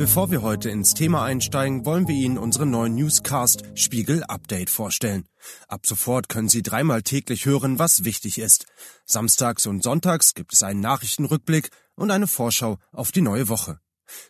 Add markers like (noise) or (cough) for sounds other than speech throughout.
Bevor wir heute ins Thema einsteigen, wollen wir Ihnen unseren neuen Newscast Spiegel Update vorstellen. Ab sofort können Sie dreimal täglich hören, was wichtig ist. Samstags und sonntags gibt es einen Nachrichtenrückblick und eine Vorschau auf die neue Woche.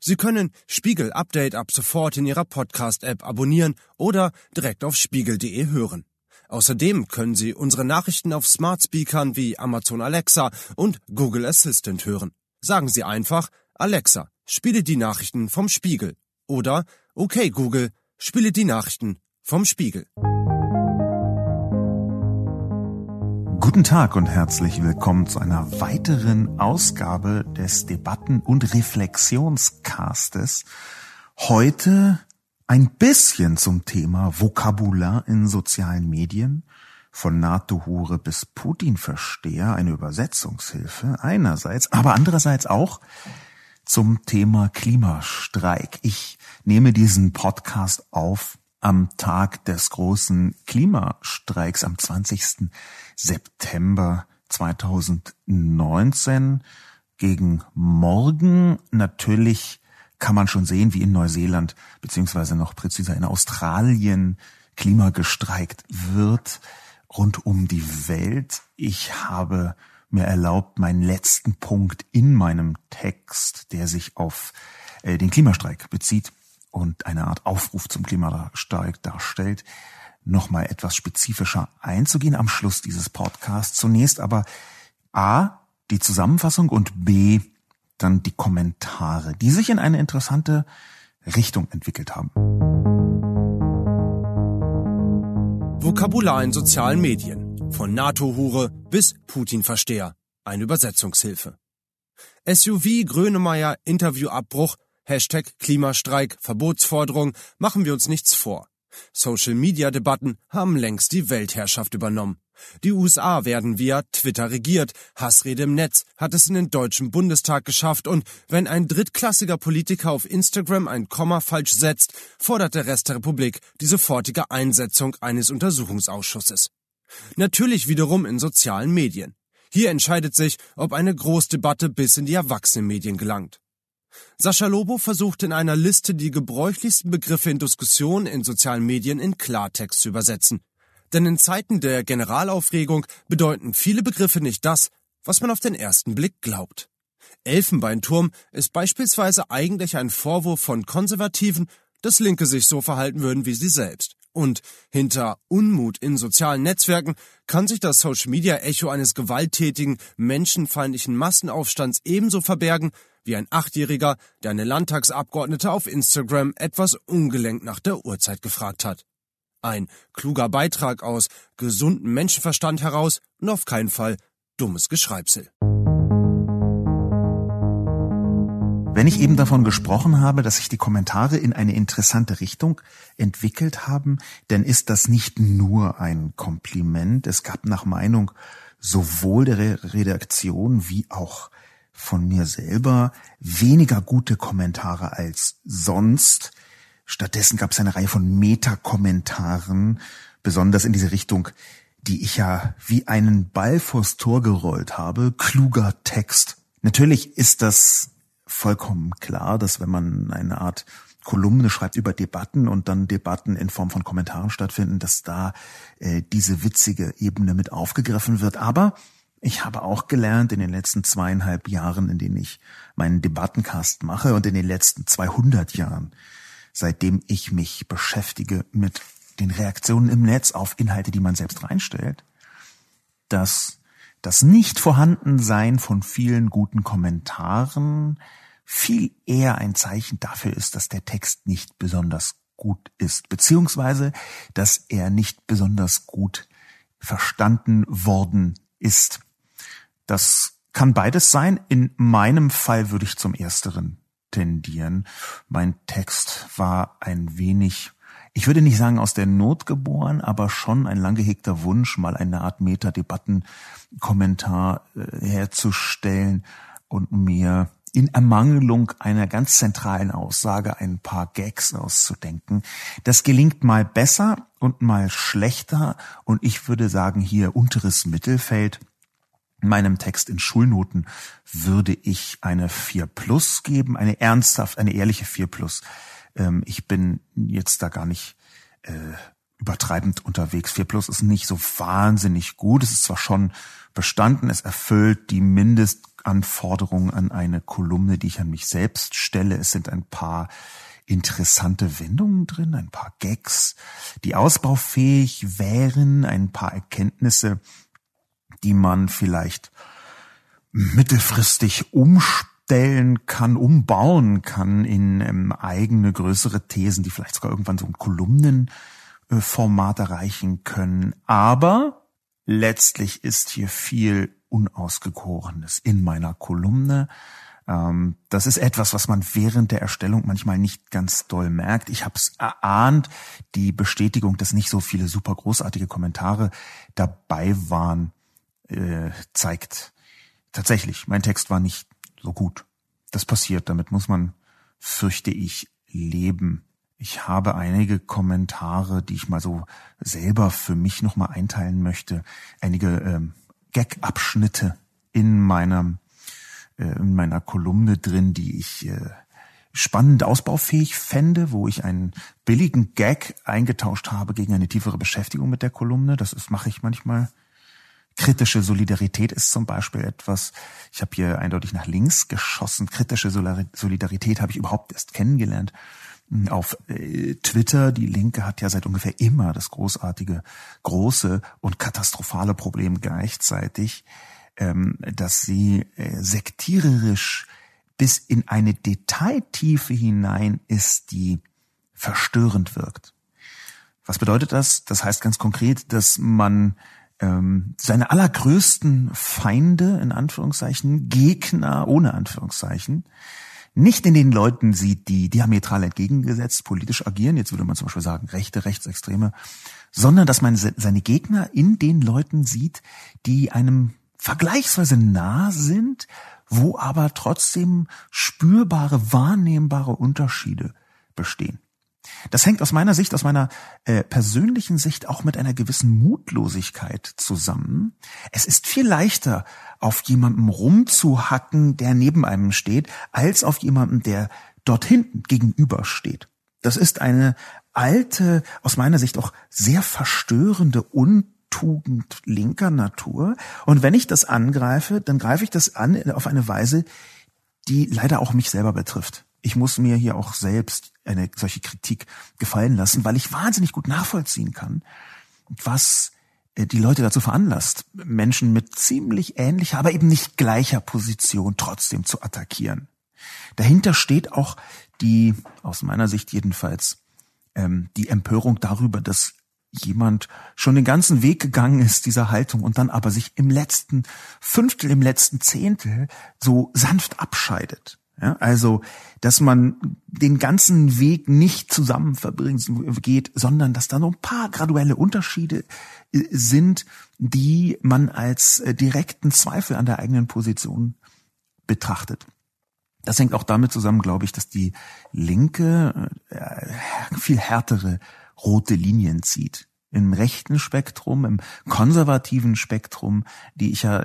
Sie können Spiegel Update ab sofort in Ihrer Podcast-App abonnieren oder direkt auf spiegel.de hören. Außerdem können Sie unsere Nachrichten auf Smart Speakern wie Amazon Alexa und Google Assistant hören. Sagen Sie einfach Alexa, spiele die Nachrichten vom Spiegel. Oder Okay Google, spiele die Nachrichten vom Spiegel. Guten Tag und herzlich willkommen zu einer weiteren Ausgabe des Debatten- und Reflexionscastes. Heute ein bisschen zum Thema Vokabular in sozialen Medien. Von NATO-Hure bis Putin-Versteher eine Übersetzungshilfe einerseits, aber andererseits auch zum Thema Klimastreik. Ich nehme diesen Podcast auf am Tag des großen Klimastreiks am 20. September 2019 gegen morgen. Natürlich kann man schon sehen, wie in Neuseeland beziehungsweise noch präziser in Australien Klima gestreikt wird rund um die Welt. Ich habe mir erlaubt, meinen letzten Punkt in meinem Text, der sich auf äh, den Klimastreik bezieht und eine Art Aufruf zum Klimastreik darstellt, nochmal etwas spezifischer einzugehen am Schluss dieses Podcasts. Zunächst aber A, die Zusammenfassung und B, dann die Kommentare, die sich in eine interessante Richtung entwickelt haben. Vokabular in sozialen Medien. Von NATO-Hure bis Putin-Versteher. Eine Übersetzungshilfe. SUV Grönemeyer Interviewabbruch, Hashtag Klimastreik, Verbotsforderung, machen wir uns nichts vor. Social-Media-Debatten haben längst die Weltherrschaft übernommen. Die USA werden via Twitter regiert, Hassrede im Netz hat es in den Deutschen Bundestag geschafft und wenn ein drittklassiger Politiker auf Instagram ein Komma falsch setzt, fordert der Rest der Republik die sofortige Einsetzung eines Untersuchungsausschusses. Natürlich wiederum in sozialen Medien. Hier entscheidet sich, ob eine Großdebatte bis in die Erwachsenenmedien gelangt. Sascha Lobo versucht in einer Liste die gebräuchlichsten Begriffe in Diskussionen in sozialen Medien in Klartext zu übersetzen. Denn in Zeiten der Generalaufregung bedeuten viele Begriffe nicht das, was man auf den ersten Blick glaubt. Elfenbeinturm ist beispielsweise eigentlich ein Vorwurf von Konservativen, dass Linke sich so verhalten würden wie sie selbst. Und hinter Unmut in sozialen Netzwerken kann sich das Social-Media-Echo eines gewalttätigen, menschenfeindlichen Massenaufstands ebenso verbergen wie ein Achtjähriger, der eine Landtagsabgeordnete auf Instagram etwas ungelenkt nach der Uhrzeit gefragt hat. Ein kluger Beitrag aus gesundem Menschenverstand heraus und auf keinen Fall dummes Geschreibsel. Wenn ich eben davon gesprochen habe, dass sich die Kommentare in eine interessante Richtung entwickelt haben, dann ist das nicht nur ein Kompliment. Es gab nach Meinung sowohl der Redaktion wie auch von mir selber weniger gute Kommentare als sonst. Stattdessen gab es eine Reihe von Metakommentaren, besonders in diese Richtung, die ich ja wie einen Ball vors Tor gerollt habe. Kluger Text. Natürlich ist das vollkommen klar, dass wenn man eine Art Kolumne schreibt über Debatten und dann Debatten in Form von Kommentaren stattfinden, dass da äh, diese witzige Ebene mit aufgegriffen wird. Aber ich habe auch gelernt in den letzten zweieinhalb Jahren, in denen ich meinen Debattencast mache und in den letzten 200 Jahren, seitdem ich mich beschäftige mit den Reaktionen im Netz auf Inhalte, die man selbst reinstellt, dass das Nicht-Vorhandensein von vielen guten Kommentaren viel eher ein Zeichen dafür ist, dass der Text nicht besonders gut ist, beziehungsweise dass er nicht besonders gut verstanden worden ist. Das kann beides sein. In meinem Fall würde ich zum Ersteren tendieren. Mein Text war ein wenig, ich würde nicht sagen aus der Not geboren, aber schon ein lang gehegter Wunsch, mal eine Art Meta-Debatten-Kommentar äh, herzustellen und mir in Ermangelung einer ganz zentralen Aussage ein paar Gags auszudenken. Das gelingt mal besser und mal schlechter und ich würde sagen hier unteres Mittelfeld. Meinem Text in Schulnoten würde ich eine 4 plus geben, eine ernsthaft, eine ehrliche 4 plus. Ähm, ich bin jetzt da gar nicht äh, übertreibend unterwegs. 4 Plus ist nicht so wahnsinnig gut. Es ist zwar schon bestanden, es erfüllt die Mindestanforderungen an eine Kolumne, die ich an mich selbst stelle. Es sind ein paar interessante Wendungen drin, ein paar Gags, die ausbaufähig wären, ein paar Erkenntnisse, die man vielleicht mittelfristig umstellen kann, umbauen kann in ähm, eigene größere Thesen, die vielleicht sogar irgendwann so ein Kolumnenformat erreichen können. Aber letztlich ist hier viel Unausgegorenes in meiner Kolumne. Ähm, das ist etwas, was man während der Erstellung manchmal nicht ganz doll merkt. Ich habe es erahnt, die Bestätigung, dass nicht so viele super großartige Kommentare dabei waren, äh, zeigt tatsächlich, mein Text war nicht so gut. Das passiert, damit muss man, fürchte ich, leben. Ich habe einige Kommentare, die ich mal so selber für mich nochmal einteilen möchte, einige ähm, Gag-Abschnitte in meiner, äh, in meiner Kolumne drin, die ich äh, spannend ausbaufähig fände, wo ich einen billigen Gag eingetauscht habe gegen eine tiefere Beschäftigung mit der Kolumne. Das ist, mache ich manchmal Kritische Solidarität ist zum Beispiel etwas, ich habe hier eindeutig nach links geschossen. Kritische Solidarität habe ich überhaupt erst kennengelernt auf äh, Twitter. Die Linke hat ja seit ungefähr immer das großartige, große und katastrophale Problem gleichzeitig, ähm, dass sie äh, sektiererisch bis in eine Detailtiefe hinein ist, die verstörend wirkt. Was bedeutet das? Das heißt ganz konkret, dass man ähm, seine allergrößten Feinde, in Anführungszeichen, Gegner ohne Anführungszeichen, nicht in den Leuten sieht, die diametral entgegengesetzt politisch agieren, jetzt würde man zum Beispiel sagen Rechte, Rechtsextreme, sondern dass man seine Gegner in den Leuten sieht, die einem vergleichsweise nah sind, wo aber trotzdem spürbare, wahrnehmbare Unterschiede bestehen. Das hängt aus meiner Sicht, aus meiner äh, persönlichen Sicht auch mit einer gewissen Mutlosigkeit zusammen. Es ist viel leichter, auf jemandem rumzuhacken, der neben einem steht, als auf jemanden, der dort hinten gegenübersteht. Das ist eine alte, aus meiner Sicht auch sehr verstörende Untugend linker Natur. Und wenn ich das angreife, dann greife ich das an auf eine Weise, die leider auch mich selber betrifft ich muss mir hier auch selbst eine solche Kritik gefallen lassen, weil ich wahnsinnig gut nachvollziehen kann, was äh, die Leute dazu veranlasst, Menschen mit ziemlich ähnlicher, aber eben nicht gleicher Position trotzdem zu attackieren. Dahinter steht auch die, aus meiner Sicht jedenfalls, ähm, die Empörung darüber, dass jemand schon den ganzen Weg gegangen ist, dieser Haltung, und dann aber sich im letzten Fünftel, im letzten Zehntel so sanft abscheidet. Ja, also, dass man den ganzen Weg nicht zusammen verbringt geht, sondern dass da noch ein paar graduelle Unterschiede äh, sind, die man als äh, direkten Zweifel an der eigenen Position betrachtet. Das hängt auch damit zusammen, glaube ich, dass die Linke äh, viel härtere rote Linien zieht. Im rechten Spektrum, im konservativen Spektrum, die ich ja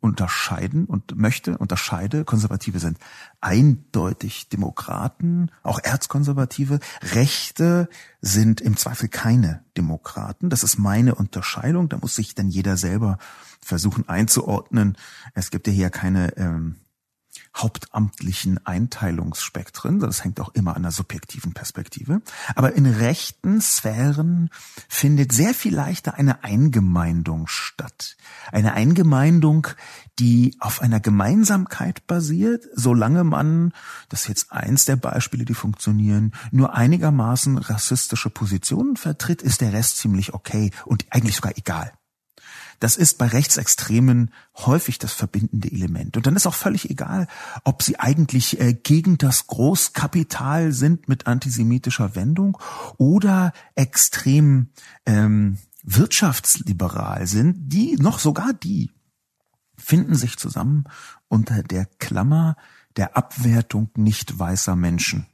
unterscheiden und möchte, unterscheide. Konservative sind eindeutig Demokraten, auch Erzkonservative. Rechte sind im Zweifel keine Demokraten. Das ist meine Unterscheidung. Da muss sich dann jeder selber versuchen einzuordnen. Es gibt ja hier keine ähm, hauptamtlichen Einteilungsspektren. Das hängt auch immer an der subjektiven Perspektive. Aber in rechten Sphären findet sehr viel leichter eine Eingemeindung statt. Eine Eingemeindung, die auf einer Gemeinsamkeit basiert, solange man, das ist jetzt eins der Beispiele, die funktionieren, nur einigermaßen rassistische Positionen vertritt, ist der Rest ziemlich okay und eigentlich sogar egal. Das ist bei Rechtsextremen häufig das verbindende Element. Und dann ist auch völlig egal, ob sie eigentlich äh, gegen das Großkapital sind mit antisemitischer Wendung oder extrem ähm, wirtschaftsliberal sind. Die, noch sogar die, finden sich zusammen unter der Klammer der Abwertung nicht weißer Menschen.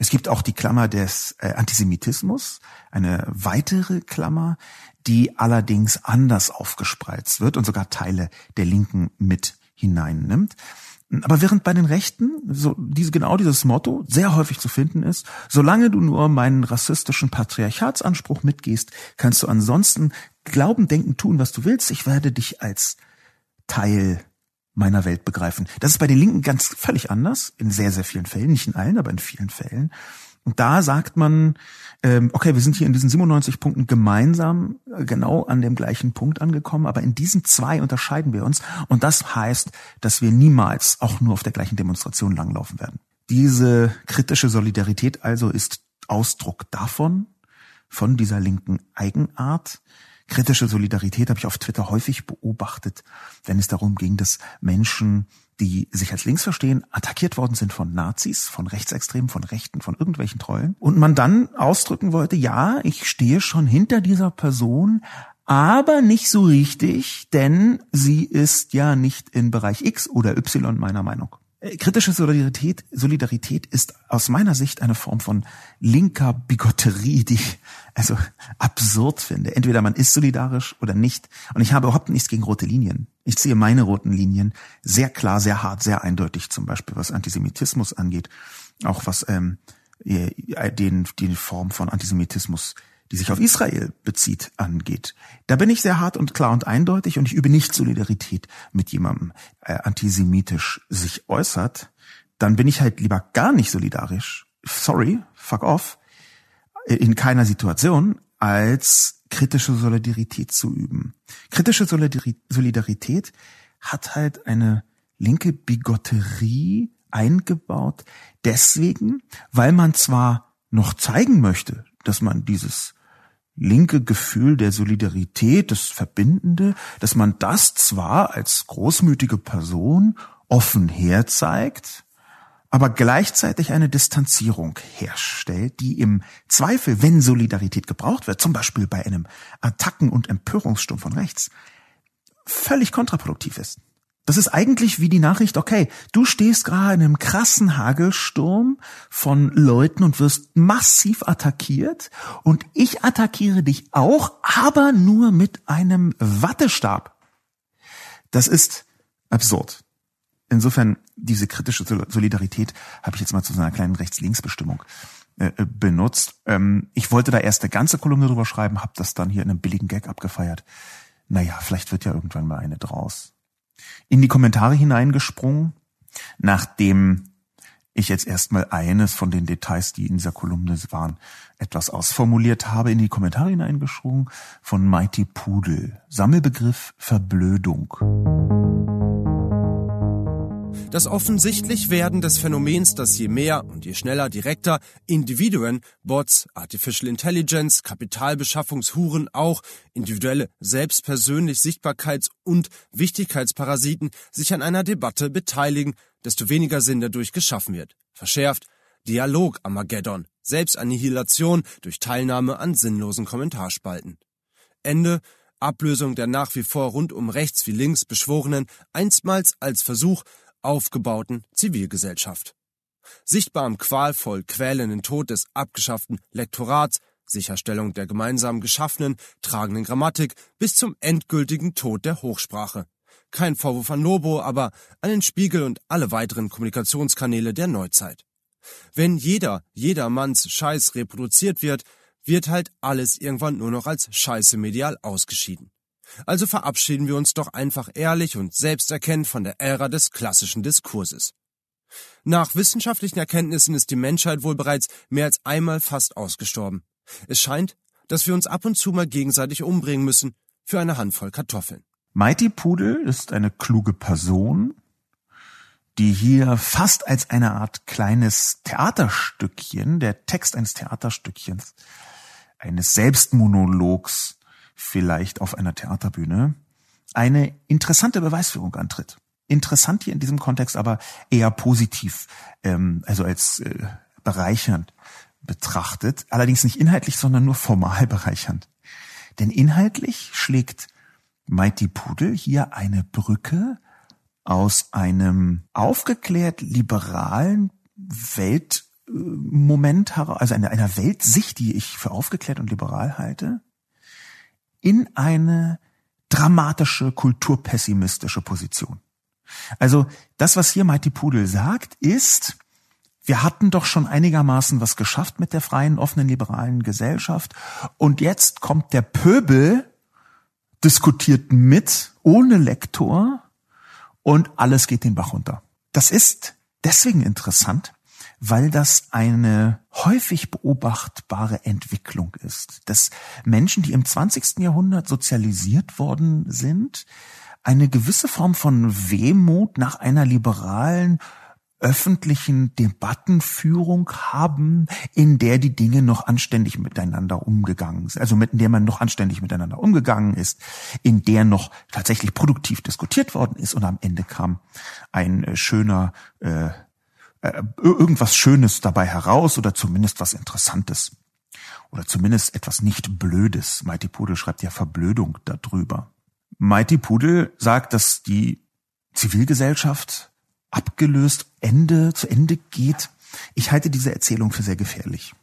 Es gibt auch die Klammer des äh, Antisemitismus, eine weitere Klammer, die allerdings anders aufgespreizt wird und sogar Teile der Linken mit hineinnimmt. Aber während bei den Rechten so diese genau dieses Motto sehr häufig zu finden ist, solange du nur meinen rassistischen Patriarchatsanspruch mitgehst, kannst du ansonsten glauben, denken, tun, was du willst. Ich werde dich als Teil meiner Welt begreifen. Das ist bei den Linken ganz völlig anders, in sehr, sehr vielen Fällen, nicht in allen, aber in vielen Fällen. Und da sagt man, ähm, okay, wir sind hier in diesen 97 Punkten gemeinsam äh, genau an dem gleichen Punkt angekommen, aber in diesen zwei unterscheiden wir uns. Und das heißt, dass wir niemals auch nur auf der gleichen Demonstration langlaufen werden. Diese kritische Solidarität also ist Ausdruck davon, von dieser linken Eigenart, Kritische Solidarität habe ich auf Twitter häufig beobachtet, wenn es darum ging, dass Menschen, die sich als links verstehen, attackiert worden sind von Nazis, von Rechtsextremen, von Rechten, von irgendwelchen Trollen. Und man dann ausdrücken wollte, ja, ich stehe schon hinter dieser Person, aber nicht so richtig, denn sie ist ja nicht in Bereich X oder Y meiner Meinung. Äh, kritische Solidarität, Solidarität ist aus meiner Sicht eine Form von linker Bigotterie, die ich also absurd finde. Entweder man ist solidarisch oder nicht. Und ich habe überhaupt nichts gegen rote Linien. Ich ziehe meine roten Linien sehr klar, sehr hart, sehr eindeutig, zum Beispiel was Antisemitismus angeht, auch was ähm, äh, den, die Form von Antisemitismus die sich auf Israel bezieht, angeht. Da bin ich sehr hart und klar und eindeutig und ich übe nicht Solidarität mit jemandem äh, antisemitisch sich äußert. Dann bin ich halt lieber gar nicht solidarisch. Sorry, fuck off. Äh, in keiner Situation als kritische Solidarität zu üben. Kritische Solidarität hat halt eine linke Bigotterie eingebaut, deswegen, weil man zwar noch zeigen möchte, dass man dieses linke Gefühl der Solidarität, das Verbindende, dass man das zwar als großmütige Person offen herzeigt, aber gleichzeitig eine Distanzierung herstellt, die im Zweifel, wenn Solidarität gebraucht wird, zum Beispiel bei einem Attacken- und Empörungssturm von rechts, völlig kontraproduktiv ist. Das ist eigentlich wie die Nachricht, okay, du stehst gerade in einem krassen Hagelsturm von Leuten und wirst massiv attackiert und ich attackiere dich auch, aber nur mit einem Wattestab. Das ist absurd. Insofern, diese kritische Solidarität habe ich jetzt mal zu so einer kleinen Rechts-Links-Bestimmung äh, äh, benutzt. Ähm, ich wollte da erst eine ganze Kolumne drüber schreiben, habe das dann hier in einem billigen Gag abgefeiert. Naja, vielleicht wird ja irgendwann mal eine draus in die Kommentare hineingesprungen, nachdem ich jetzt erstmal eines von den Details, die in dieser Kolumne waren, etwas ausformuliert habe, in die Kommentare hineingesprungen von Mighty Pudel. Sammelbegriff Verblödung. Das offensichtlich werden des Phänomens, dass je mehr und je schneller direkter Individuen, Bots, Artificial Intelligence, Kapitalbeschaffungshuren, auch individuelle selbstpersönlich Sichtbarkeits- und Wichtigkeitsparasiten sich an einer Debatte beteiligen, desto weniger Sinn dadurch geschaffen wird. Verschärft Dialog Armageddon, Selbstannihilation durch Teilnahme an sinnlosen Kommentarspalten. Ende Ablösung der nach wie vor rund um rechts wie links Beschworenen, einstmals als Versuch, aufgebauten Zivilgesellschaft. Sichtbar am qualvoll quälenden Tod des abgeschafften Lektorats, Sicherstellung der gemeinsam geschaffenen, tragenden Grammatik bis zum endgültigen Tod der Hochsprache. Kein Vorwurf an Nobo, aber an den Spiegel und alle weiteren Kommunikationskanäle der Neuzeit. Wenn jeder, jedermanns Scheiß reproduziert wird, wird halt alles irgendwann nur noch als Scheiße medial ausgeschieden. Also verabschieden wir uns doch einfach ehrlich und selbsterkennt von der Ära des klassischen Diskurses. Nach wissenschaftlichen Erkenntnissen ist die Menschheit wohl bereits mehr als einmal fast ausgestorben. Es scheint, dass wir uns ab und zu mal gegenseitig umbringen müssen für eine Handvoll Kartoffeln. Mighty Pudel ist eine kluge Person, die hier fast als eine Art kleines Theaterstückchen, der Text eines Theaterstückchens, eines Selbstmonologs vielleicht auf einer Theaterbühne eine interessante Beweisführung antritt. Interessant hier in diesem Kontext, aber eher positiv, ähm, also als äh, bereichernd betrachtet. Allerdings nicht inhaltlich, sondern nur formal (laughs) bereichernd. Denn inhaltlich schlägt Mighty Pudel hier eine Brücke aus einem aufgeklärt liberalen Weltmoment heraus, also einer, einer Weltsicht, die ich für aufgeklärt und liberal halte, in eine dramatische, kulturpessimistische Position. Also das, was hier Mighty Pudel sagt, ist, wir hatten doch schon einigermaßen was geschafft mit der freien, offenen, liberalen Gesellschaft. Und jetzt kommt der Pöbel, diskutiert mit, ohne Lektor, und alles geht den Bach runter. Das ist deswegen interessant, weil das eine häufig beobachtbare Entwicklung ist, dass Menschen, die im 20. Jahrhundert sozialisiert worden sind, eine gewisse Form von Wehmut nach einer liberalen öffentlichen Debattenführung haben, in der die Dinge noch anständig miteinander umgegangen sind, also mit in der man noch anständig miteinander umgegangen ist, in der noch tatsächlich produktiv diskutiert worden ist und am Ende kam ein äh, schöner äh, äh, irgendwas Schönes dabei heraus oder zumindest was Interessantes oder zumindest etwas nicht Blödes. Mighty Pudel schreibt ja Verblödung darüber. Mighty Pudel sagt, dass die Zivilgesellschaft abgelöst Ende zu Ende geht. Ich halte diese Erzählung für sehr gefährlich.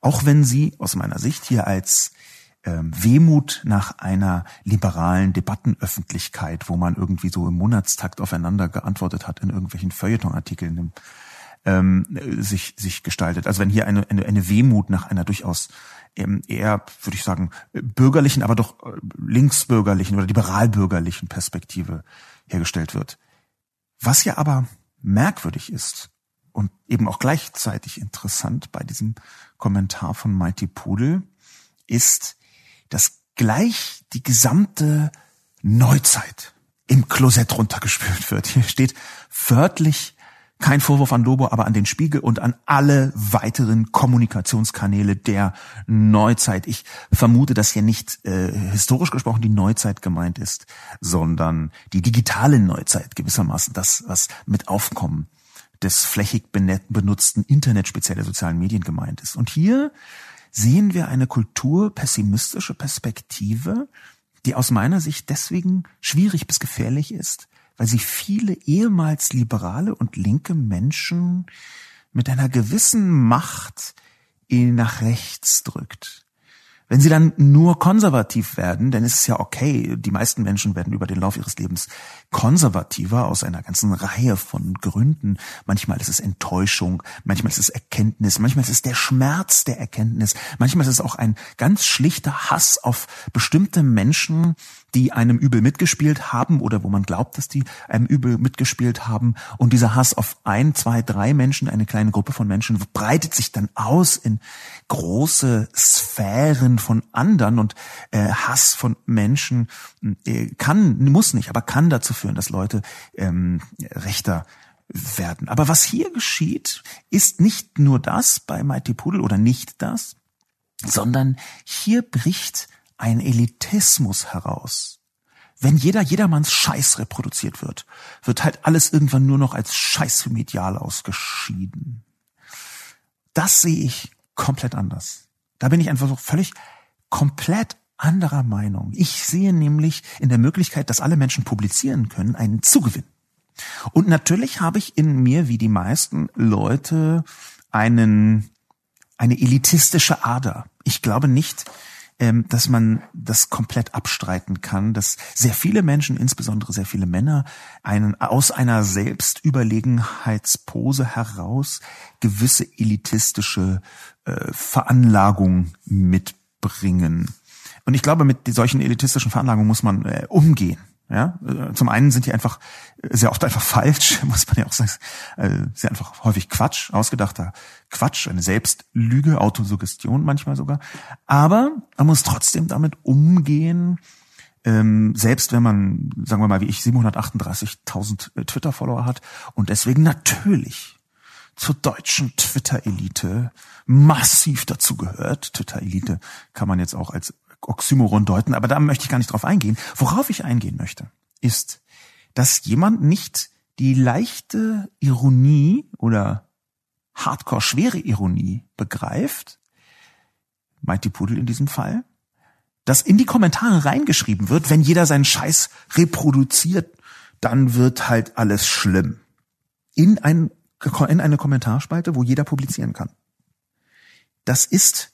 Auch wenn sie aus meiner Sicht hier als Wehmut nach einer liberalen Debattenöffentlichkeit, wo man irgendwie so im Monatstakt aufeinander geantwortet hat in irgendwelchen Feuilletonartikeln, ähm, sich, sich gestaltet. Also wenn hier eine, eine, eine Wehmut nach einer durchaus ähm, eher, würde ich sagen, bürgerlichen, aber doch äh, linksbürgerlichen oder liberalbürgerlichen Perspektive hergestellt wird. Was ja aber merkwürdig ist und eben auch gleichzeitig interessant bei diesem Kommentar von Mighty Pudel, ist, dass gleich die gesamte Neuzeit im Klosett runtergespült wird. Hier steht wörtlich kein Vorwurf an Lobo, aber an den Spiegel und an alle weiteren Kommunikationskanäle der Neuzeit. Ich vermute, dass hier nicht äh, historisch gesprochen die Neuzeit gemeint ist, sondern die digitale Neuzeit gewissermaßen, das, was mit Aufkommen des flächig benutzten Internet speziell der sozialen Medien gemeint ist. Und hier sehen wir eine kulturpessimistische Perspektive, die aus meiner Sicht deswegen schwierig bis gefährlich ist, weil sie viele ehemals liberale und linke Menschen mit einer gewissen Macht nach rechts drückt. Wenn sie dann nur konservativ werden, dann ist es ja okay. Die meisten Menschen werden über den Lauf ihres Lebens konservativer aus einer ganzen Reihe von Gründen. Manchmal ist es Enttäuschung, manchmal ist es Erkenntnis, manchmal ist es der Schmerz der Erkenntnis, manchmal ist es auch ein ganz schlichter Hass auf bestimmte Menschen, die einem Übel mitgespielt haben oder wo man glaubt, dass die einem Übel mitgespielt haben. Und dieser Hass auf ein, zwei, drei Menschen, eine kleine Gruppe von Menschen, breitet sich dann aus in große Sphären von anderen und äh, Hass von Menschen äh, kann, muss nicht, aber kann dazu führen, dass Leute ähm, rechter werden. Aber was hier geschieht, ist nicht nur das bei Mighty Pudel oder nicht das, sondern hier bricht ein Elitismus heraus. Wenn jeder jedermanns Scheiß reproduziert wird, wird halt alles irgendwann nur noch als Scheiß medial ausgeschieden. Das sehe ich komplett anders. Da bin ich einfach so völlig komplett anderer Meinung. Ich sehe nämlich in der Möglichkeit, dass alle Menschen publizieren können, einen Zugewinn. Und natürlich habe ich in mir, wie die meisten Leute, einen, eine elitistische Ader. Ich glaube nicht, ähm, dass man das komplett abstreiten kann, dass sehr viele Menschen, insbesondere sehr viele Männer, einen aus einer Selbstüberlegenheitspose heraus gewisse elitistische äh, Veranlagung mitbringen. Und ich glaube, mit solchen elitistischen Veranlagungen muss man äh, umgehen. Ja, äh, zum einen sind die einfach äh, sehr oft einfach falsch, (laughs) muss man ja auch sagen, äh, sehr einfach häufig Quatsch, ausgedachter Quatsch, eine Selbstlüge, Autosuggestion manchmal sogar. Aber man muss trotzdem damit umgehen, ähm, selbst wenn man, sagen wir mal, wie ich 738.000 Twitter-Follower hat und deswegen natürlich zur deutschen Twitter-Elite massiv dazu gehört. Twitter-Elite kann man jetzt auch als Oxymoron deuten, aber da möchte ich gar nicht drauf eingehen. Worauf ich eingehen möchte, ist, dass jemand nicht die leichte Ironie oder hardcore schwere Ironie begreift, meint die Pudel in diesem Fall, dass in die Kommentare reingeschrieben wird, wenn jeder seinen Scheiß reproduziert, dann wird halt alles schlimm. In, ein, in eine Kommentarspalte, wo jeder publizieren kann. Das ist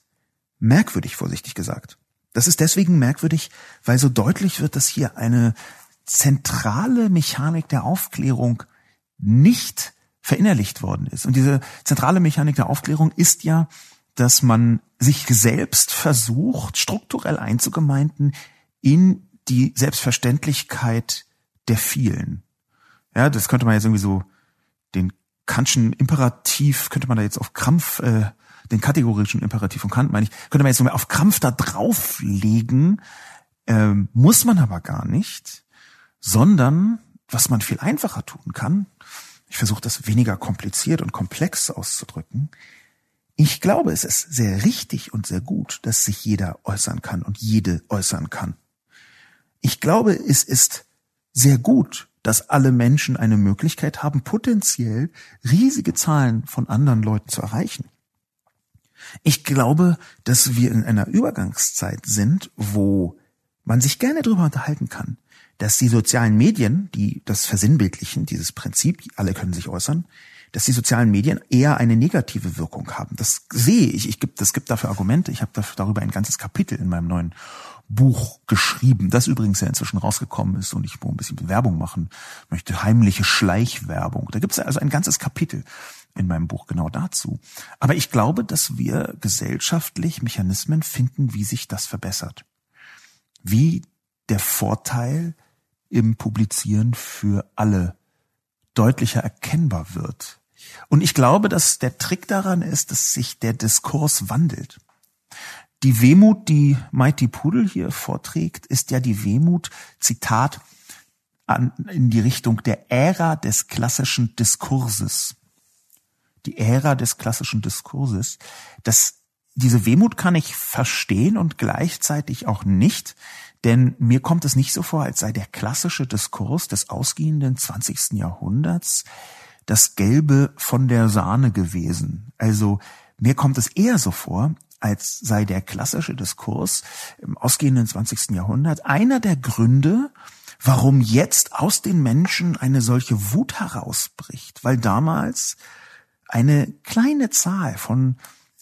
merkwürdig, vorsichtig gesagt. Das ist deswegen merkwürdig, weil so deutlich wird, dass hier eine zentrale Mechanik der Aufklärung nicht verinnerlicht worden ist. Und diese zentrale Mechanik der Aufklärung ist ja, dass man sich selbst versucht, strukturell einzugemeinden in die Selbstverständlichkeit der vielen. Ja, das könnte man jetzt irgendwie so den Kantschen Imperativ könnte man da jetzt auf Krampf, äh, den kategorischen Imperativ von Kant meine ich, könnte man jetzt so auf Krampf da drauflegen, ähm, muss man aber gar nicht, sondern was man viel einfacher tun kann, ich versuche das weniger kompliziert und komplex auszudrücken, ich glaube, es ist sehr richtig und sehr gut, dass sich jeder äußern kann und jede äußern kann. Ich glaube, es ist sehr gut, dass alle Menschen eine Möglichkeit haben, potenziell riesige Zahlen von anderen Leuten zu erreichen. Ich glaube, dass wir in einer Übergangszeit sind, wo man sich gerne darüber unterhalten kann, dass die sozialen Medien, die das versinnbildlichen, dieses Prinzip, alle können sich äußern, dass die sozialen Medien eher eine negative Wirkung haben. Das sehe ich. Ich gibt, es gibt dafür Argumente. Ich habe darüber ein ganzes Kapitel in meinem neuen Buch geschrieben, das übrigens ja inzwischen rausgekommen ist und ich wo ein bisschen Werbung machen möchte. Heimliche Schleichwerbung. Da gibt es also ein ganzes Kapitel in meinem Buch genau dazu. Aber ich glaube, dass wir gesellschaftlich Mechanismen finden, wie sich das verbessert. Wie der Vorteil im Publizieren für alle deutlicher erkennbar wird. Und ich glaube, dass der Trick daran ist, dass sich der Diskurs wandelt. Die Wehmut, die Mighty Pudel hier vorträgt, ist ja die Wehmut, Zitat, an, in die Richtung der Ära des klassischen Diskurses. Die Ära des klassischen Diskurses. Das, diese Wehmut kann ich verstehen und gleichzeitig auch nicht, denn mir kommt es nicht so vor, als sei der klassische Diskurs des ausgehenden 20. Jahrhunderts das Gelbe von der Sahne gewesen. Also mir kommt es eher so vor, als sei der klassische Diskurs im ausgehenden 20. Jahrhundert einer der Gründe, warum jetzt aus den Menschen eine solche Wut herausbricht, weil damals eine kleine Zahl von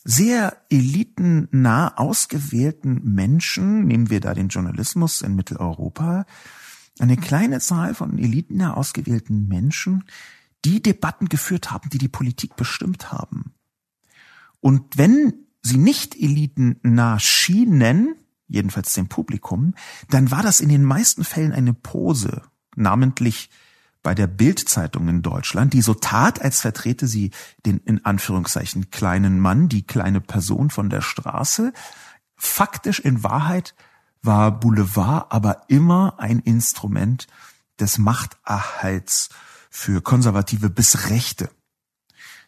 sehr elitennah ausgewählten Menschen, nehmen wir da den Journalismus in Mitteleuropa, eine kleine Zahl von elitennah ausgewählten Menschen, die Debatten geführt haben, die die Politik bestimmt haben. Und wenn sie nicht elitennah schienen, jedenfalls dem Publikum, dann war das in den meisten Fällen eine Pose, namentlich bei der Bildzeitung in Deutschland, die so tat, als vertrete sie den in Anführungszeichen kleinen Mann, die kleine Person von der Straße. Faktisch in Wahrheit war Boulevard aber immer ein Instrument des Machterhalts für Konservative bis Rechte.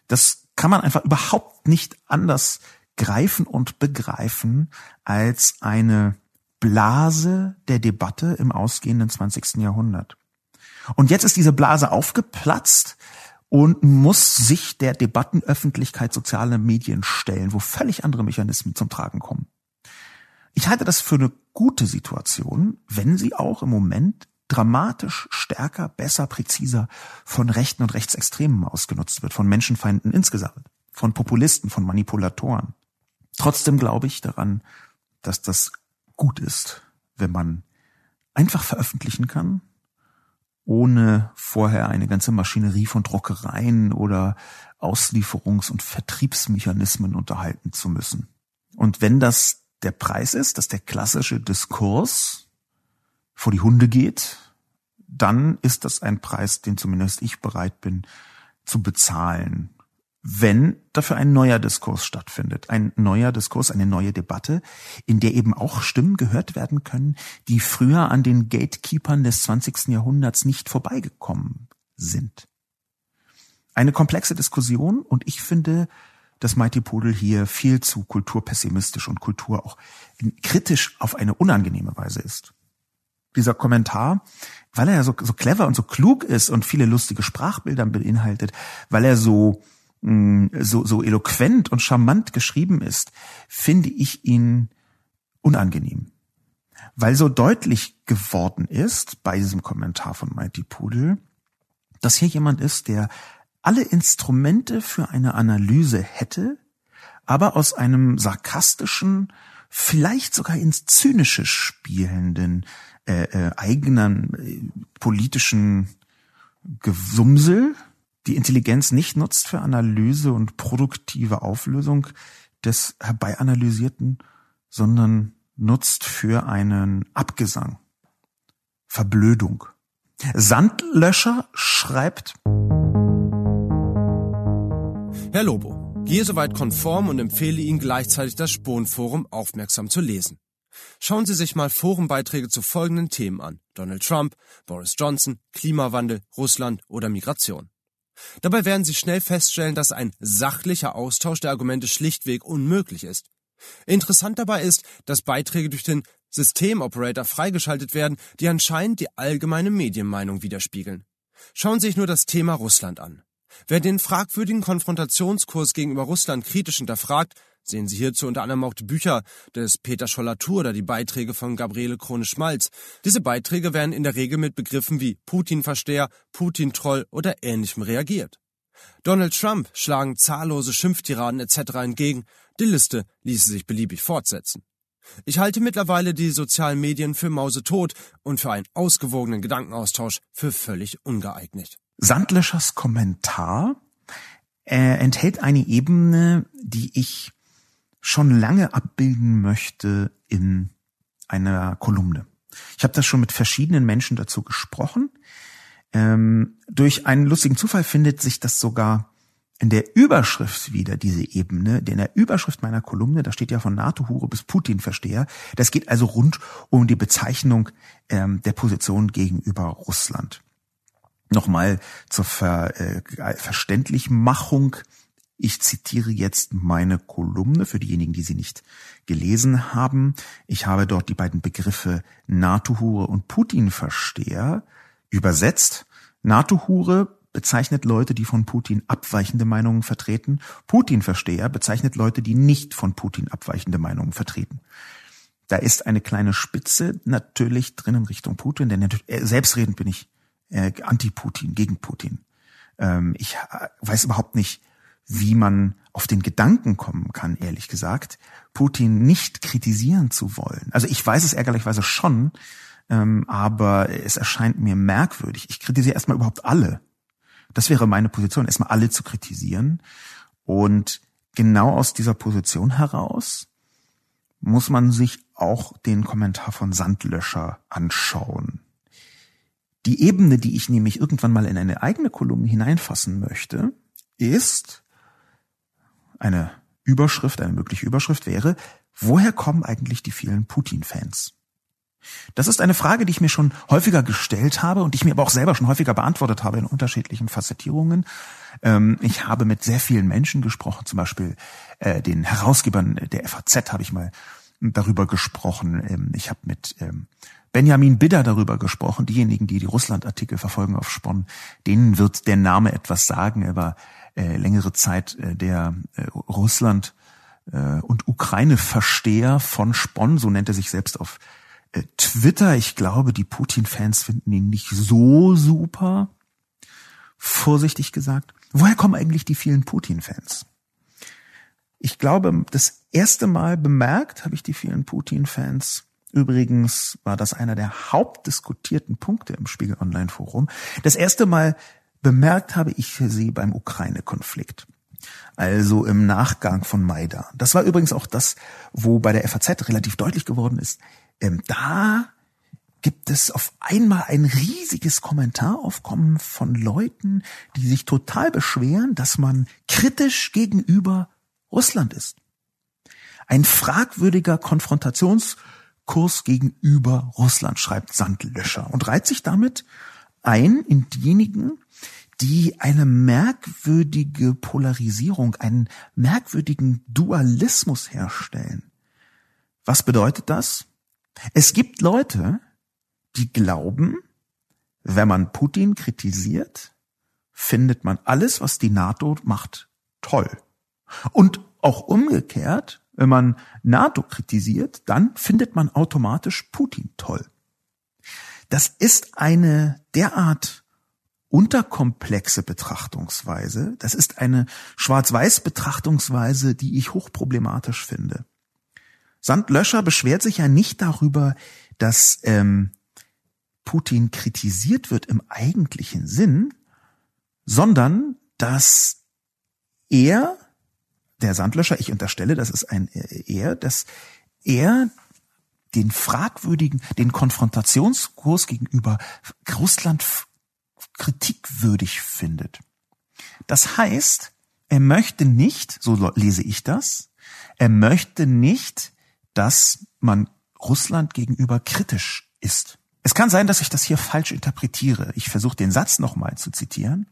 Das kann man einfach überhaupt nicht anders greifen und begreifen als eine Blase der Debatte im ausgehenden 20. Jahrhundert. Und jetzt ist diese Blase aufgeplatzt und muss sich der Debattenöffentlichkeit soziale Medien stellen, wo völlig andere Mechanismen zum Tragen kommen. Ich halte das für eine gute Situation, wenn sie auch im Moment dramatisch stärker, besser, präziser von Rechten und Rechtsextremen ausgenutzt wird, von Menschenfeinden insgesamt, von Populisten, von Manipulatoren. Trotzdem glaube ich daran, dass das gut ist, wenn man einfach veröffentlichen kann, ohne vorher eine ganze Maschinerie von Druckereien oder Auslieferungs- und Vertriebsmechanismen unterhalten zu müssen. Und wenn das der Preis ist, dass der klassische Diskurs vor die Hunde geht, dann ist das ein Preis, den zumindest ich bereit bin zu bezahlen wenn dafür ein neuer Diskurs stattfindet. Ein neuer Diskurs, eine neue Debatte, in der eben auch Stimmen gehört werden können, die früher an den Gatekeepers des 20. Jahrhunderts nicht vorbeigekommen sind. Eine komplexe Diskussion und ich finde, dass Mighty Pudel hier viel zu kulturpessimistisch und Kultur auch kritisch auf eine unangenehme Weise ist. Dieser Kommentar, weil er so, so clever und so klug ist und viele lustige Sprachbilder beinhaltet, weil er so, so, so eloquent und charmant geschrieben ist, finde ich ihn unangenehm. Weil so deutlich geworden ist bei diesem Kommentar von Mighty Pudel, dass hier jemand ist, der alle Instrumente für eine Analyse hätte, aber aus einem sarkastischen, vielleicht sogar ins Zynische spielenden, äh, äh, eigenen äh, politischen Gesumsel die Intelligenz nicht nutzt für Analyse und produktive Auflösung des herbeianalysierten, sondern nutzt für einen Abgesang, Verblödung. Sandlöscher schreibt, Herr Lobo, gehe soweit konform und empfehle Ihnen gleichzeitig das Sponforum aufmerksam zu lesen. Schauen Sie sich mal Forenbeiträge zu folgenden Themen an. Donald Trump, Boris Johnson, Klimawandel, Russland oder Migration. Dabei werden Sie schnell feststellen, dass ein sachlicher Austausch der Argumente schlichtweg unmöglich ist. Interessant dabei ist, dass Beiträge durch den Systemoperator freigeschaltet werden, die anscheinend die allgemeine Medienmeinung widerspiegeln. Schauen Sie sich nur das Thema Russland an. Wer den fragwürdigen Konfrontationskurs gegenüber Russland kritisch hinterfragt, sehen Sie hierzu unter anderem auch die Bücher des Peter Scholler-Tour oder die Beiträge von Gabriele Krone-Schmalz. Diese Beiträge werden in der Regel mit Begriffen wie Putin-Versteher, Putin-Troll oder ähnlichem reagiert. Donald Trump schlagen zahllose Schimpftiraden etc. entgegen. Die Liste ließe sich beliebig fortsetzen. Ich halte mittlerweile die sozialen Medien für mausetot und für einen ausgewogenen Gedankenaustausch für völlig ungeeignet. Sandlöschers Kommentar äh, enthält eine Ebene, die ich schon lange abbilden möchte in einer Kolumne. Ich habe das schon mit verschiedenen Menschen dazu gesprochen. Ähm, durch einen lustigen Zufall findet sich das sogar in der Überschrift wieder, diese Ebene. In der Überschrift meiner Kolumne, da steht ja von NATO-Hure bis Putin-Versteher. Das geht also rund um die Bezeichnung ähm, der Position gegenüber Russland. Nochmal zur Ver, äh, Verständlichmachung. Ich zitiere jetzt meine Kolumne für diejenigen, die sie nicht gelesen haben. Ich habe dort die beiden Begriffe NATO-Hure und Putin-Versteher übersetzt. NATO-Hure bezeichnet Leute, die von Putin abweichende Meinungen vertreten. Putin-Versteher bezeichnet Leute, die nicht von Putin abweichende Meinungen vertreten. Da ist eine kleine Spitze natürlich drin in Richtung Putin, denn äh, selbstredend bin ich äh, anti-Putin, gegen Putin. Ähm, ich äh, weiß überhaupt nicht, wie man auf den Gedanken kommen kann, ehrlich gesagt, Putin nicht kritisieren zu wollen. Also ich weiß es ärgerlicherweise schon, ähm, aber es erscheint mir merkwürdig. Ich kritisiere erstmal überhaupt alle. Das wäre meine Position, erstmal alle zu kritisieren. Und genau aus dieser Position heraus muss man sich auch den Kommentar von Sandlöscher anschauen. Die Ebene, die ich nämlich irgendwann mal in eine eigene Kolumne hineinfassen möchte, ist eine Überschrift, eine mögliche Überschrift wäre, woher kommen eigentlich die vielen Putin-Fans? Das ist eine Frage, die ich mir schon häufiger gestellt habe und die ich mir aber auch selber schon häufiger beantwortet habe in unterschiedlichen Facettierungen. Ähm, ich habe mit sehr vielen Menschen gesprochen, zum Beispiel äh, den Herausgebern der FAZ habe ich mal darüber gesprochen. Ähm, ich habe mit ähm, Benjamin Bidder darüber gesprochen. Diejenigen, die die Russland-Artikel verfolgen auf Spon, denen wird der Name etwas sagen. Er war äh, längere Zeit äh, der äh, Russland- äh, und Ukraine-Versteher von Spon, so nennt er sich selbst auf äh, Twitter. Ich glaube, die Putin-Fans finden ihn nicht so super. Vorsichtig gesagt. Woher kommen eigentlich die vielen Putin-Fans? Ich glaube, das erste Mal bemerkt habe ich die vielen Putin-Fans Übrigens war das einer der hauptdiskutierten Punkte im Spiegel Online Forum. Das erste Mal bemerkt habe ich sie beim Ukraine-Konflikt. Also im Nachgang von Maidan. Das war übrigens auch das, wo bei der FAZ relativ deutlich geworden ist. Ähm, da gibt es auf einmal ein riesiges Kommentaraufkommen von Leuten, die sich total beschweren, dass man kritisch gegenüber Russland ist. Ein fragwürdiger Konfrontations Kurs gegenüber Russland, schreibt Sandlöscher und reiht sich damit ein in diejenigen, die eine merkwürdige Polarisierung, einen merkwürdigen Dualismus herstellen. Was bedeutet das? Es gibt Leute, die glauben, wenn man Putin kritisiert, findet man alles, was die NATO macht, toll. Und auch umgekehrt, wenn man NATO kritisiert, dann findet man automatisch Putin toll. Das ist eine derart unterkomplexe Betrachtungsweise. Das ist eine schwarz-weiß Betrachtungsweise, die ich hochproblematisch finde. Sandlöscher beschwert sich ja nicht darüber, dass ähm, Putin kritisiert wird im eigentlichen Sinn, sondern dass er, der Sandlöscher, ich unterstelle, das ist ein er, dass er den fragwürdigen, den Konfrontationskurs gegenüber Russland kritikwürdig findet. Das heißt, er möchte nicht, so lese ich das, er möchte nicht, dass man Russland gegenüber kritisch ist. Es kann sein, dass ich das hier falsch interpretiere. Ich versuche den Satz nochmal zu zitieren.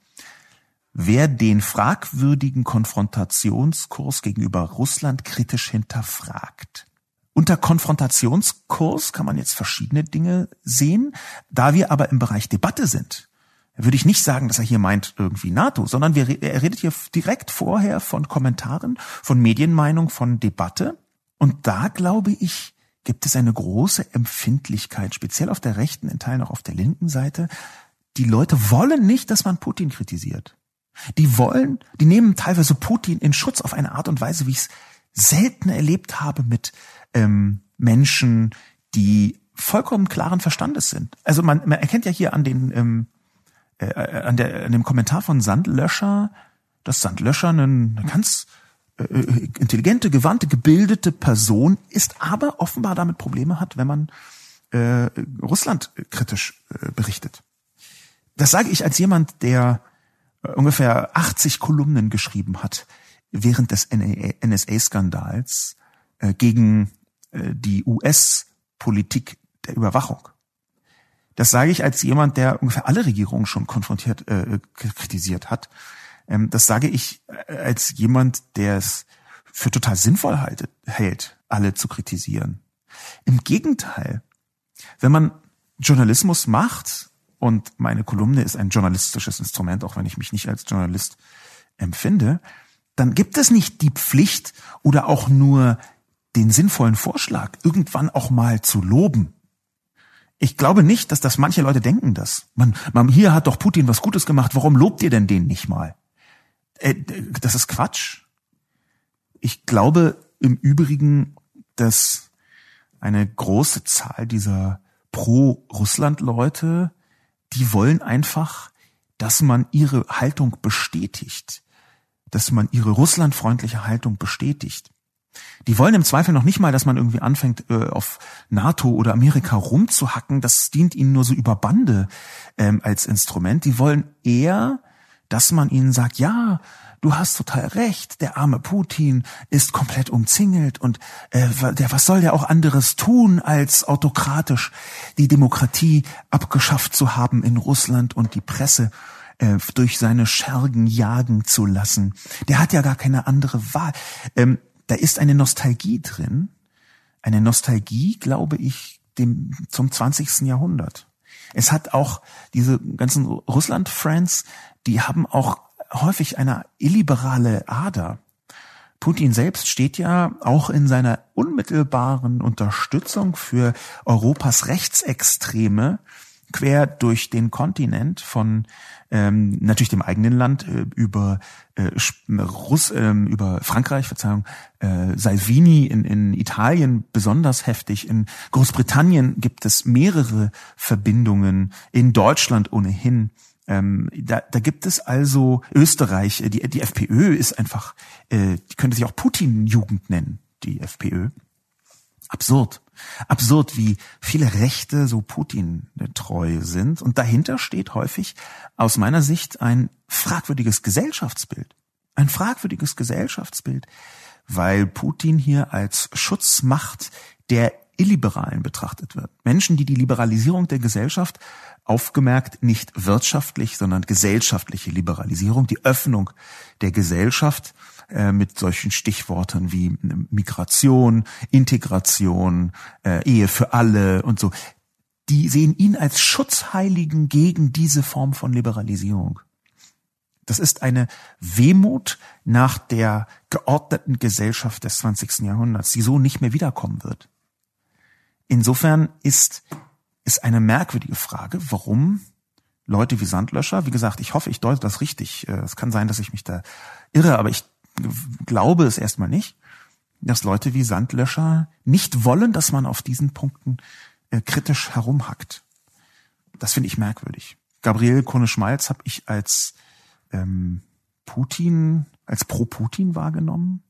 Wer den fragwürdigen Konfrontationskurs gegenüber Russland kritisch hinterfragt. Unter Konfrontationskurs kann man jetzt verschiedene Dinge sehen. Da wir aber im Bereich Debatte sind, würde ich nicht sagen, dass er hier meint irgendwie NATO, sondern wir, er redet hier direkt vorher von Kommentaren, von Medienmeinung, von Debatte. Und da glaube ich, gibt es eine große Empfindlichkeit, speziell auf der rechten, in Teilen auch auf der linken Seite. Die Leute wollen nicht, dass man Putin kritisiert. Die wollen, die nehmen teilweise Putin in Schutz auf eine Art und Weise, wie ich es selten erlebt habe mit ähm, Menschen, die vollkommen klaren Verstandes sind. Also man, man erkennt ja hier an den ähm, äh, an, der, an dem Kommentar von Sandlöscher, dass Sandlöscher eine, eine ganz äh, äh, intelligente, gewandte, gebildete Person ist, aber offenbar damit Probleme hat, wenn man äh, Russland kritisch äh, berichtet. Das sage ich als jemand, der äh, ungefähr 80 Kolumnen geschrieben hat während des NSA-Skandals äh, gegen die US-Politik der Überwachung. Das sage ich als jemand, der ungefähr alle Regierungen schon konfrontiert, äh, kritisiert hat. Ähm, das sage ich äh, als jemand, der es für total sinnvoll haltet, hält, alle zu kritisieren. Im Gegenteil, wenn man Journalismus macht, und meine Kolumne ist ein journalistisches Instrument, auch wenn ich mich nicht als Journalist empfinde, dann gibt es nicht die Pflicht oder auch nur den sinnvollen Vorschlag, irgendwann auch mal zu loben. Ich glaube nicht, dass das manche Leute denken das. Man, man, hier hat doch Putin was Gutes gemacht, warum lobt ihr denn den nicht mal? Äh, das ist Quatsch. Ich glaube im Übrigen, dass eine große Zahl dieser Pro-Russland-Leute, die wollen einfach, dass man ihre Haltung bestätigt, dass man ihre russlandfreundliche Haltung bestätigt. Die wollen im Zweifel noch nicht mal, dass man irgendwie anfängt, äh, auf NATO oder Amerika rumzuhacken. Das dient ihnen nur so über Bande ähm, als Instrument. Die wollen eher, dass man ihnen sagt, ja, du hast total recht, der arme Putin ist komplett umzingelt und äh, der, was soll der auch anderes tun, als autokratisch die Demokratie abgeschafft zu haben in Russland und die Presse äh, durch seine Schergen jagen zu lassen. Der hat ja gar keine andere Wahl. Ähm, da ist eine Nostalgie drin, eine Nostalgie, glaube ich, dem zum 20. Jahrhundert. Es hat auch diese ganzen Russland-Friends, die haben auch häufig eine illiberale Ader. Putin selbst steht ja auch in seiner unmittelbaren Unterstützung für Europas Rechtsextreme quer durch den Kontinent von ähm, natürlich dem eigenen Land äh, über äh, Russ, äh, über Frankreich, Verzeihung, äh, Salvini in, in Italien besonders heftig. In Großbritannien gibt es mehrere Verbindungen, in Deutschland ohnehin. Ähm, da, da gibt es also Österreich, äh, die, die FPÖ ist einfach, äh, die könnte sich auch Putin-Jugend nennen, die FPÖ. Absurd. Absurd, wie viele Rechte so Putin treu sind. Und dahinter steht häufig aus meiner Sicht ein fragwürdiges Gesellschaftsbild. Ein fragwürdiges Gesellschaftsbild, weil Putin hier als Schutzmacht der Illiberalen betrachtet wird. Menschen, die die Liberalisierung der Gesellschaft aufgemerkt nicht wirtschaftlich, sondern gesellschaftliche Liberalisierung, die Öffnung der Gesellschaft äh, mit solchen Stichworten wie Migration, Integration, äh, Ehe für alle und so. Die sehen ihn als Schutzheiligen gegen diese Form von Liberalisierung. Das ist eine Wehmut nach der geordneten Gesellschaft des 20. Jahrhunderts, die so nicht mehr wiederkommen wird. Insofern ist es eine merkwürdige Frage, warum Leute wie Sandlöscher, wie gesagt, ich hoffe, ich deute das richtig. Äh, es kann sein, dass ich mich da irre, aber ich glaube es erstmal nicht, dass Leute wie Sandlöscher nicht wollen, dass man auf diesen Punkten äh, kritisch herumhackt. Das finde ich merkwürdig. Gabriel Krone-Schmalz habe ich als ähm, Putin, als pro-Putin wahrgenommen.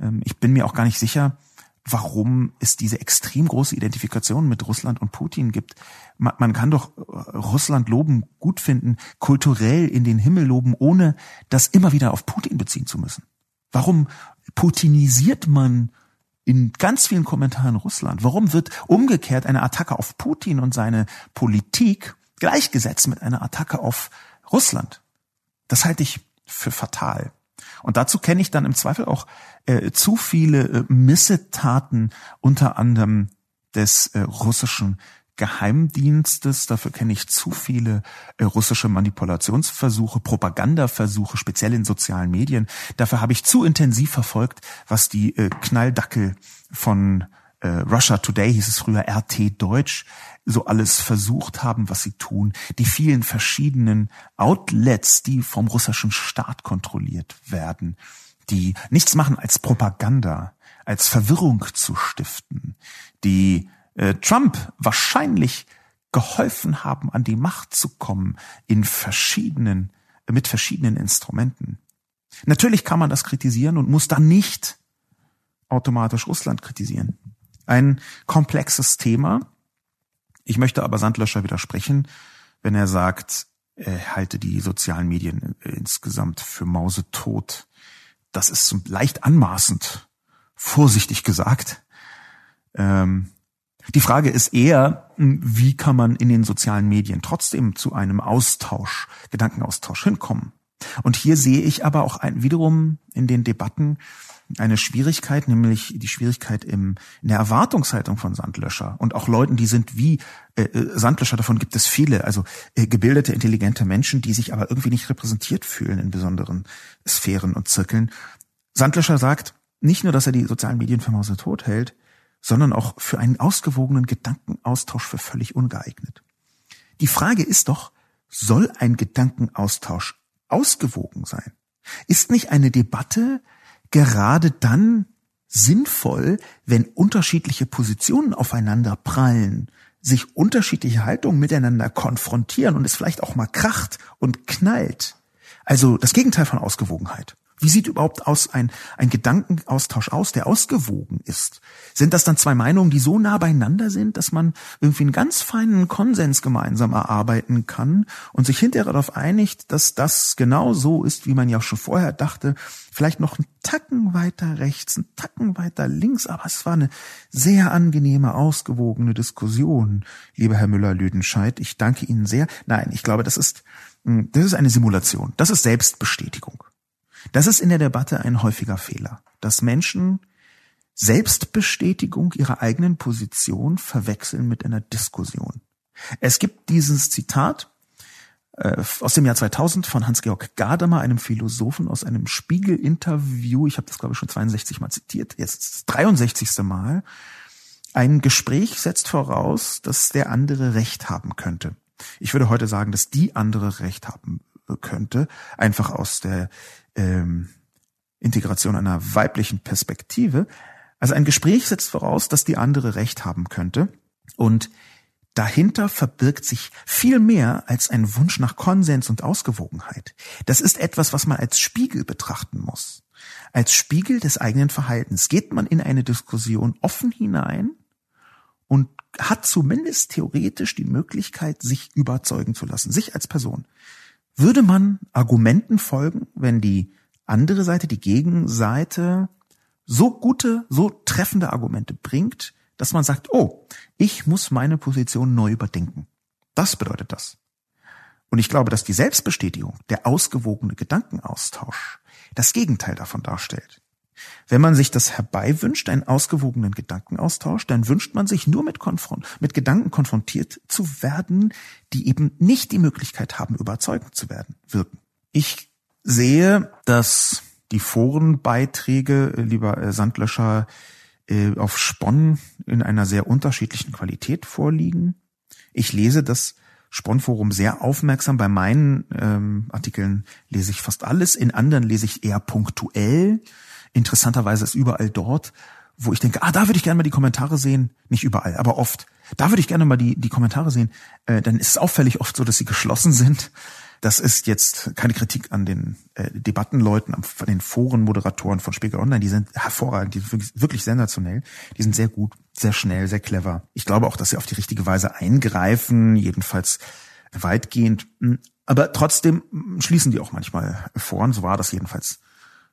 Ähm, ich bin mir auch gar nicht sicher, warum es diese extrem große Identifikation mit Russland und Putin gibt. Man, man, kann doch äh, Russland loben, gut finden, kulturell in den Himmel loben, ohne das immer wieder auf Putin beziehen zu müssen. Warum putinisiert man in ganz vielen Kommentaren Russland? Warum wird umgekehrt eine Attacke auf Putin und seine Politik gleichgesetzt mit einer Attacke auf Russland? Das halte ich für fatal. Und dazu kenne ich dann im Zweifel auch äh, zu viele äh, Missetaten, unter anderem des äh, russischen Geheimdienstes. Dafür kenne ich zu viele äh, russische Manipulationsversuche, Propagandaversuche, speziell in sozialen Medien. Dafür habe ich zu intensiv verfolgt, was die äh, Knalldackel von äh, Russia Today, hieß es früher RT Deutsch, so alles versucht haben, was sie tun. Die vielen verschiedenen Outlets, die vom russischen Staat kontrolliert werden, die nichts machen als Propaganda, als Verwirrung zu stiften, die äh, Trump wahrscheinlich geholfen haben, an die Macht zu kommen in verschiedenen, mit verschiedenen Instrumenten. Natürlich kann man das kritisieren und muss dann nicht automatisch Russland kritisieren. Ein komplexes Thema. Ich möchte aber Sandlöscher widersprechen, wenn er sagt, er halte die sozialen Medien insgesamt für mausetot. Das ist leicht anmaßend, vorsichtig gesagt. Ähm, die Frage ist eher, wie kann man in den sozialen Medien trotzdem zu einem Austausch, Gedankenaustausch hinkommen? Und hier sehe ich aber auch ein, wiederum in den Debatten eine Schwierigkeit, nämlich die Schwierigkeit im, in der Erwartungshaltung von Sandlöscher und auch Leuten, die sind wie äh, äh, Sandlöscher, davon gibt es viele, also äh, gebildete, intelligente Menschen, die sich aber irgendwie nicht repräsentiert fühlen in besonderen Sphären und Zirkeln. Sandlöscher sagt nicht nur, dass er die sozialen Medien für Mause tot hält, sondern auch für einen ausgewogenen Gedankenaustausch für völlig ungeeignet. Die Frage ist doch, soll ein Gedankenaustausch ausgewogen sein? Ist nicht eine Debatte gerade dann sinnvoll, wenn unterschiedliche Positionen aufeinander prallen, sich unterschiedliche Haltungen miteinander konfrontieren und es vielleicht auch mal kracht und knallt. Also das Gegenteil von Ausgewogenheit. Wie sieht überhaupt aus ein, ein Gedankenaustausch aus, der ausgewogen ist? Sind das dann zwei Meinungen, die so nah beieinander sind, dass man irgendwie einen ganz feinen Konsens gemeinsam erarbeiten kann und sich hinterher darauf einigt, dass das genau so ist, wie man ja schon vorher dachte, vielleicht noch einen Tacken weiter rechts, einen Tacken weiter links, aber es war eine sehr angenehme, ausgewogene Diskussion, lieber Herr Müller-Lüdenscheid. Ich danke Ihnen sehr. Nein, ich glaube, das ist, hm, das ist eine Simulation. Das ist Selbstbestätigung. Das ist in der Debatte ein häufiger Fehler, dass Menschen Selbstbestätigung ihrer eigenen Position verwechseln mit einer Diskussion. Es gibt dieses Zitat äh, aus dem Jahr 2000 von Hans-Georg Gadamer, einem Philosophen aus einem Spiegel-Interview. Ich habe das, glaube ich, schon 62 Mal zitiert, jetzt das 63. Mal. Ein Gespräch setzt voraus, dass der andere Recht haben könnte. Ich würde heute sagen, dass die andere Recht haben könnte, einfach aus der ähm, Integration einer weiblichen Perspektive. Also ein Gespräch setzt voraus, dass die andere Recht haben könnte und dahinter verbirgt sich viel mehr als ein Wunsch nach Konsens und Ausgewogenheit. Das ist etwas, was man als Spiegel betrachten muss. Als Spiegel des eigenen Verhaltens geht man in eine Diskussion offen hinein und hat zumindest theoretisch die Möglichkeit, sich überzeugen zu lassen, sich als Person. Würde man Argumenten folgen, wenn die andere Seite, die Gegenseite so gute, so treffende Argumente bringt, dass man sagt, oh, ich muss meine Position neu überdenken. Das bedeutet das. Und ich glaube, dass die Selbstbestätigung, der ausgewogene Gedankenaustausch, das Gegenteil davon darstellt. Wenn man sich das herbeiwünscht, einen ausgewogenen Gedankenaustausch, dann wünscht man sich nur mit, Konfront mit Gedanken konfrontiert zu werden, die eben nicht die Möglichkeit haben, überzeugend zu werden, wirken. Ich sehe, dass die Forenbeiträge, äh, lieber äh, Sandlöscher, äh, auf Spon in einer sehr unterschiedlichen Qualität vorliegen. Ich lese das Spon-Forum sehr aufmerksam. Bei meinen ähm, Artikeln lese ich fast alles, in anderen lese ich eher punktuell. Interessanterweise ist überall dort, wo ich denke, ah, da würde ich gerne mal die Kommentare sehen. Nicht überall, aber oft. Da würde ich gerne mal die, die Kommentare sehen. Äh, dann ist es auffällig oft so, dass sie geschlossen sind. Das ist jetzt keine Kritik an den äh, Debattenleuten, an den Forenmoderatoren von Spiegel Online. Die sind hervorragend, die sind wirklich, sensationell. Die sind sehr gut, sehr schnell, sehr clever. Ich glaube auch, dass sie auf die richtige Weise eingreifen, jedenfalls weitgehend. Aber trotzdem schließen die auch manchmal Foren. So war das jedenfalls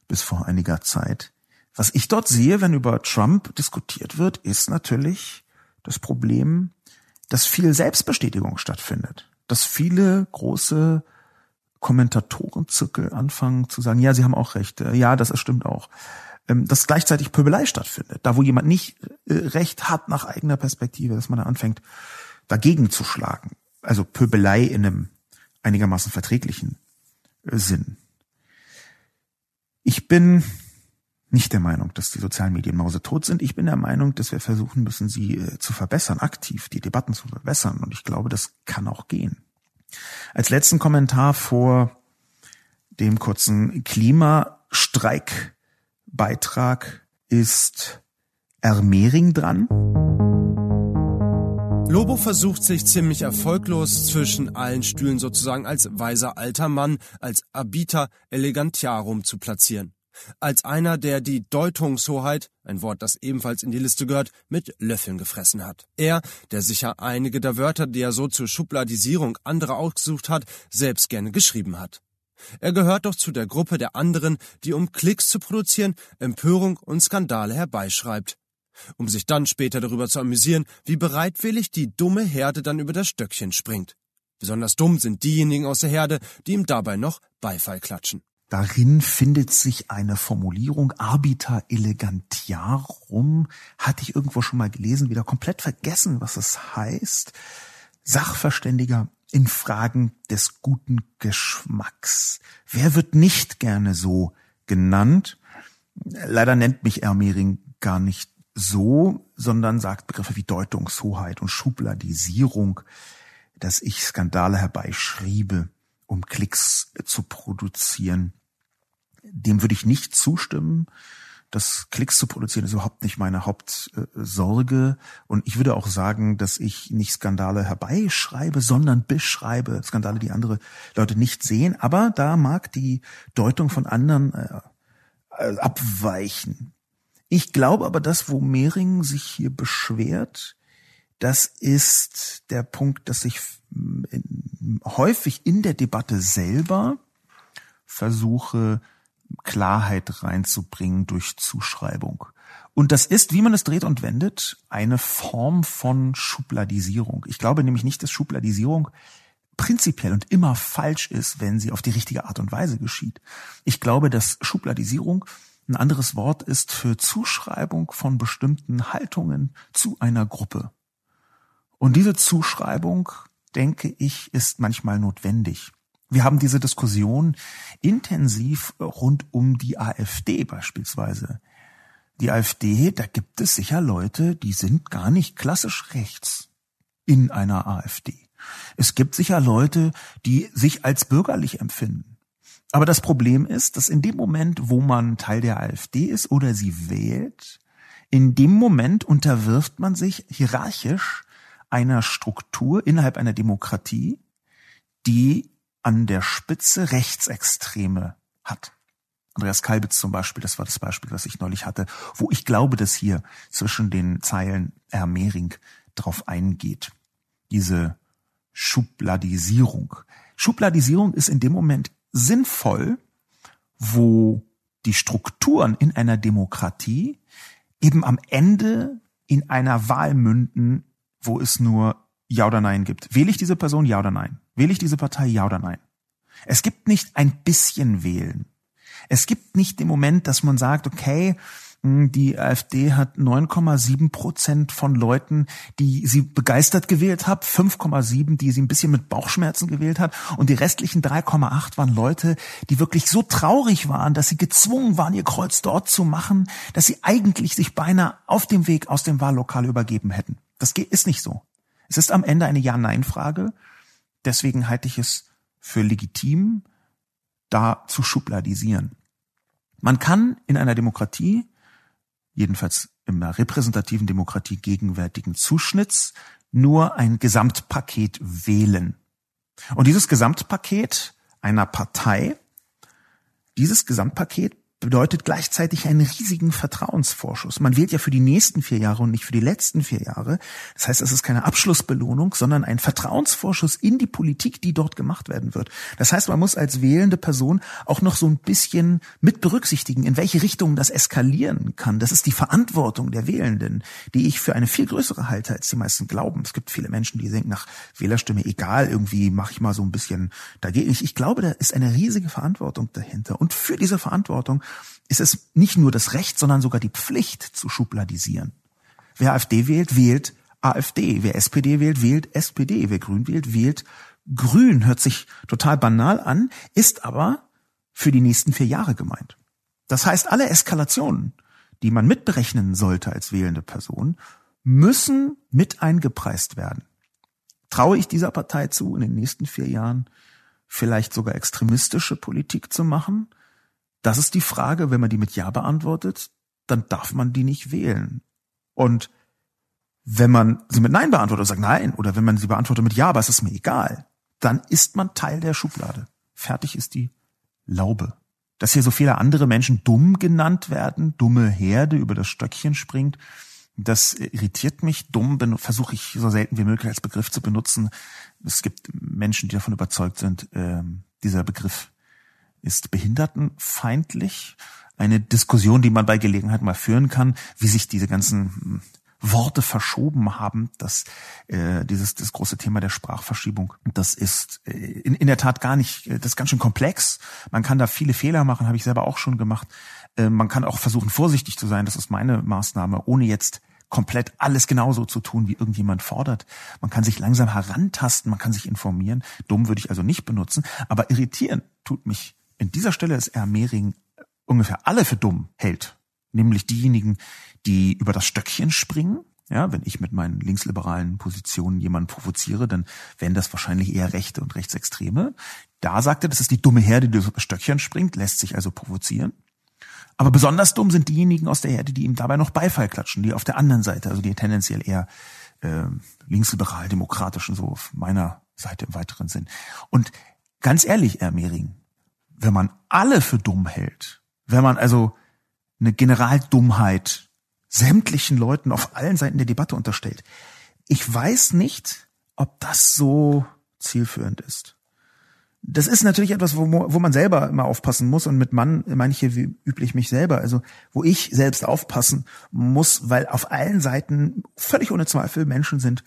bis vor einiger Zeit. Was ich dort sehe, wenn über Trump diskutiert wird, ist natürlich das Problem, dass viel Selbstbestätigung stattfindet. Dass viele große Kommentatorenzirkel anfangen zu sagen, ja, sie haben auch recht, ja, das stimmt auch. Ähm, dass gleichzeitig Pöbelei stattfindet. Da, wo jemand nicht äh, recht hat nach eigener Perspektive, dass man da anfängt, dagegen zu schlagen. Also Pöbelei in einem einigermaßen verträglichen äh, Sinn. Ich bin nicht der Meinung, dass die sozialen Medien mausetot sind. Ich bin der Meinung, dass wir versuchen müssen, sie äh, zu verbessern, aktiv die Debatten zu verbessern. Und ich glaube, das kann auch gehen. Als letzten Kommentar vor dem kurzen Klimastreikbeitrag ist Ermering dran. Lobo versucht sich ziemlich erfolglos zwischen allen Stühlen sozusagen als weiser alter Mann, als Abita elegantiarum zu platzieren. Als einer, der die Deutungshoheit, ein Wort, das ebenfalls in die Liste gehört, mit Löffeln gefressen hat. Er, der sicher einige der Wörter, die er so zur Schubladisierung anderer ausgesucht hat, selbst gerne geschrieben hat. Er gehört doch zu der Gruppe der anderen, die um Klicks zu produzieren Empörung und Skandale herbeischreibt um sich dann später darüber zu amüsieren, wie bereitwillig die dumme Herde dann über das Stöckchen springt. Besonders dumm sind diejenigen aus der Herde, die ihm dabei noch Beifall klatschen. Darin findet sich eine Formulierung arbiter elegantiarum. Hatte ich irgendwo schon mal gelesen, wieder komplett vergessen, was es heißt. Sachverständiger in Fragen des guten Geschmacks. Wer wird nicht gerne so genannt? Leider nennt mich Ermering gar nicht so, sondern sagt Begriffe wie Deutungshoheit und Schubladisierung, dass ich Skandale herbeischriebe, um Klicks zu produzieren. Dem würde ich nicht zustimmen. Das Klicks zu produzieren ist überhaupt nicht meine Hauptsorge. Und ich würde auch sagen, dass ich nicht Skandale herbeischreibe, sondern beschreibe. Skandale, die andere Leute nicht sehen. Aber da mag die Deutung von anderen äh, abweichen. Ich glaube aber, dass wo Mehring sich hier beschwert, das ist der Punkt, dass ich häufig in der Debatte selber versuche, Klarheit reinzubringen durch Zuschreibung. Und das ist, wie man es dreht und wendet, eine Form von Schubladisierung. Ich glaube nämlich nicht, dass Schubladisierung prinzipiell und immer falsch ist, wenn sie auf die richtige Art und Weise geschieht. Ich glaube, dass Schubladisierung ein anderes Wort ist für Zuschreibung von bestimmten Haltungen zu einer Gruppe. Und diese Zuschreibung, denke ich, ist manchmal notwendig. Wir haben diese Diskussion intensiv rund um die AfD beispielsweise. Die AfD, da gibt es sicher Leute, die sind gar nicht klassisch rechts in einer AfD. Es gibt sicher Leute, die sich als bürgerlich empfinden. Aber das Problem ist, dass in dem Moment, wo man Teil der AfD ist oder sie wählt, in dem Moment unterwirft man sich hierarchisch einer Struktur innerhalb einer Demokratie, die an der Spitze Rechtsextreme hat. Andreas Kalbitz zum Beispiel, das war das Beispiel, was ich neulich hatte, wo ich glaube, dass hier zwischen den Zeilen Herr Mehring drauf eingeht. Diese Schubladisierung. Schubladisierung ist in dem Moment sinnvoll, wo die Strukturen in einer Demokratie eben am Ende in einer Wahl münden, wo es nur Ja oder Nein gibt. Wähle ich diese Person, ja oder nein? Wähle ich diese Partei, ja oder nein? Es gibt nicht ein bisschen wählen. Es gibt nicht den Moment, dass man sagt, okay, die AfD hat 9,7 Prozent von Leuten, die sie begeistert gewählt hat, 5,7, die sie ein bisschen mit Bauchschmerzen gewählt hat und die restlichen 3,8 waren Leute, die wirklich so traurig waren, dass sie gezwungen waren, ihr Kreuz dort zu machen, dass sie eigentlich sich beinahe auf dem Weg aus dem Wahllokal übergeben hätten. Das ist nicht so. Es ist am Ende eine Ja-Nein-Frage. Deswegen halte ich es für legitim, da zu schubladisieren. Man kann in einer Demokratie jedenfalls in der repräsentativen Demokratie gegenwärtigen Zuschnitts nur ein Gesamtpaket wählen. Und dieses Gesamtpaket einer Partei, dieses Gesamtpaket bedeutet gleichzeitig einen riesigen Vertrauensvorschuss. Man wählt ja für die nächsten vier Jahre und nicht für die letzten vier Jahre. Das heißt, es ist keine Abschlussbelohnung, sondern ein Vertrauensvorschuss in die Politik, die dort gemacht werden wird. Das heißt, man muss als wählende Person auch noch so ein bisschen mit berücksichtigen, in welche Richtung das eskalieren kann. Das ist die Verantwortung der Wählenden, die ich für eine viel größere halte, als die meisten glauben. Es gibt viele Menschen, die denken, nach Wählerstimme egal, irgendwie mache ich mal so ein bisschen dagegen. Ich glaube, da ist eine riesige Verantwortung dahinter. Und für diese Verantwortung ist es nicht nur das Recht, sondern sogar die Pflicht zu schubladisieren. Wer AfD wählt, wählt AfD. Wer SPD wählt, wählt SPD. Wer Grün wählt, wählt Grün. Hört sich total banal an, ist aber für die nächsten vier Jahre gemeint. Das heißt, alle Eskalationen, die man mitberechnen sollte als wählende Person, müssen mit eingepreist werden. Traue ich dieser Partei zu, in den nächsten vier Jahren vielleicht sogar extremistische Politik zu machen? Das ist die Frage, wenn man die mit Ja beantwortet, dann darf man die nicht wählen. Und wenn man sie mit Nein beantwortet und sagt Nein, oder wenn man sie beantwortet mit Ja, aber es ist mir egal, dann ist man Teil der Schublade. Fertig ist die Laube. Dass hier so viele andere Menschen dumm genannt werden, dumme Herde über das Stöckchen springt, das irritiert mich. Dumm versuche ich so selten wie möglich als Begriff zu benutzen. Es gibt Menschen, die davon überzeugt sind, äh, dieser Begriff ist behindertenfeindlich. Eine Diskussion, die man bei Gelegenheit mal führen kann, wie sich diese ganzen hm, Worte verschoben haben, dass äh, dieses das große Thema der Sprachverschiebung, das ist äh, in, in der Tat gar nicht, äh, das ist ganz schön komplex. Man kann da viele Fehler machen, habe ich selber auch schon gemacht. Äh, man kann auch versuchen, vorsichtig zu sein, das ist meine Maßnahme, ohne jetzt komplett alles genauso zu tun, wie irgendjemand fordert. Man kann sich langsam herantasten, man kann sich informieren. Dumm würde ich also nicht benutzen, aber irritieren tut mich in dieser Stelle ist R. Mehring ungefähr alle für dumm hält. Nämlich diejenigen, die über das Stöckchen springen. Ja, wenn ich mit meinen linksliberalen Positionen jemanden provoziere, dann wären das wahrscheinlich eher Rechte und Rechtsextreme. Da sagt er, das ist die dumme Herde, die über das Stöckchen springt, lässt sich also provozieren. Aber besonders dumm sind diejenigen aus der Herde, die ihm dabei noch Beifall klatschen, die auf der anderen Seite, also die tendenziell eher äh, linksliberal-demokratischen, so auf meiner Seite im weiteren Sinn. Und ganz ehrlich, Herr Mehring, wenn man alle für dumm hält, wenn man also eine Generaldummheit sämtlichen Leuten auf allen Seiten der Debatte unterstellt, ich weiß nicht, ob das so zielführend ist. Das ist natürlich etwas, wo, wo man selber immer aufpassen muss und mit Mann meine ich hier wie üblich mich selber, also wo ich selbst aufpassen muss, weil auf allen Seiten völlig ohne Zweifel Menschen sind,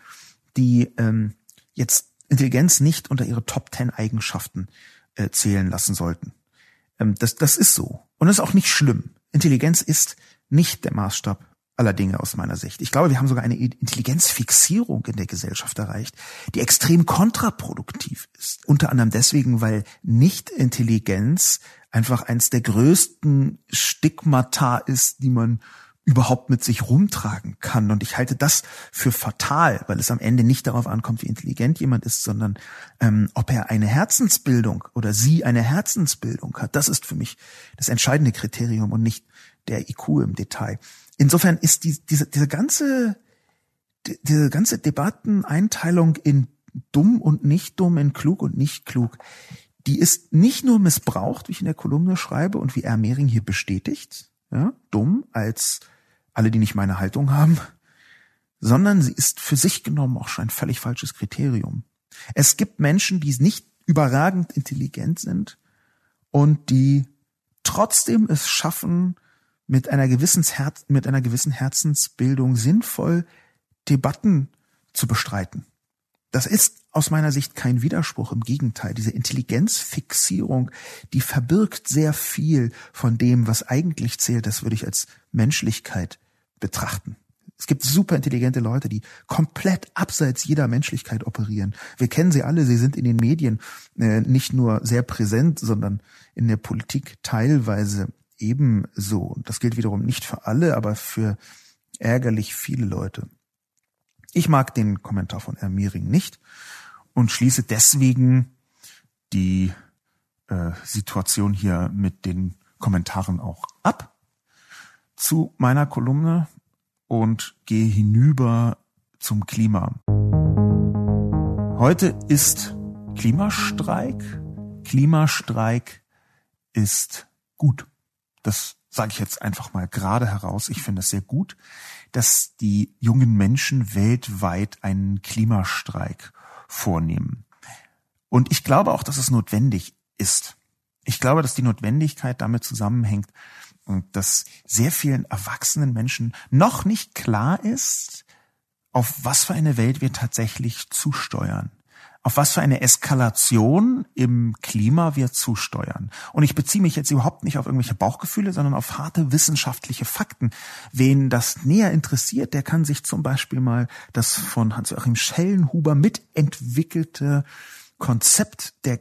die ähm, jetzt Intelligenz nicht unter ihre Top Ten Eigenschaften äh, zählen lassen sollten. Ähm, das, das ist so. Und das ist auch nicht schlimm. Intelligenz ist nicht der Maßstab aller Dinge aus meiner Sicht. Ich glaube, wir haben sogar eine Intelligenzfixierung in der Gesellschaft erreicht, die extrem kontraproduktiv ist. Unter anderem deswegen, weil Nicht-Intelligenz einfach eins der größten Stigmata ist, die man überhaupt mit sich rumtragen kann. Und ich halte das für fatal, weil es am Ende nicht darauf ankommt, wie intelligent jemand ist, sondern ähm, ob er eine Herzensbildung oder sie eine Herzensbildung hat. Das ist für mich das entscheidende Kriterium und nicht der IQ im Detail. Insofern ist die, diese, diese ganze, die, diese ganze Debatteneinteilung in dumm und nicht dumm, in klug und nicht klug, die ist nicht nur missbraucht, wie ich in der Kolumne schreibe und wie R. Mehring hier bestätigt, ja, dumm als alle, die nicht meine Haltung haben, sondern sie ist für sich genommen auch schon ein völlig falsches Kriterium. Es gibt Menschen, die nicht überragend intelligent sind und die trotzdem es schaffen, mit einer gewissen, Herz, mit einer gewissen Herzensbildung sinnvoll Debatten zu bestreiten. Das ist aus meiner Sicht kein Widerspruch. Im Gegenteil, diese Intelligenzfixierung, die verbirgt sehr viel von dem, was eigentlich zählt. Das würde ich als Menschlichkeit betrachten. Es gibt super intelligente Leute, die komplett abseits jeder Menschlichkeit operieren. Wir kennen sie alle, sie sind in den Medien äh, nicht nur sehr präsent, sondern in der Politik teilweise ebenso. Das gilt wiederum nicht für alle, aber für ärgerlich viele Leute. Ich mag den Kommentar von Herrn Miering nicht und schließe deswegen die äh, Situation hier mit den Kommentaren auch ab zu meiner Kolumne und gehe hinüber zum Klima. Heute ist Klimastreik. Klimastreik ist gut. Das sage ich jetzt einfach mal gerade heraus. Ich finde es sehr gut, dass die jungen Menschen weltweit einen Klimastreik vornehmen. Und ich glaube auch, dass es notwendig ist. Ich glaube, dass die Notwendigkeit damit zusammenhängt, dass sehr vielen erwachsenen Menschen noch nicht klar ist, auf was für eine Welt wir tatsächlich zusteuern. Auf was für eine Eskalation im Klima wir zusteuern. Und ich beziehe mich jetzt überhaupt nicht auf irgendwelche Bauchgefühle, sondern auf harte wissenschaftliche Fakten. Wen das näher interessiert, der kann sich zum Beispiel mal das von Hans-Joachim Schellenhuber mitentwickelte Konzept der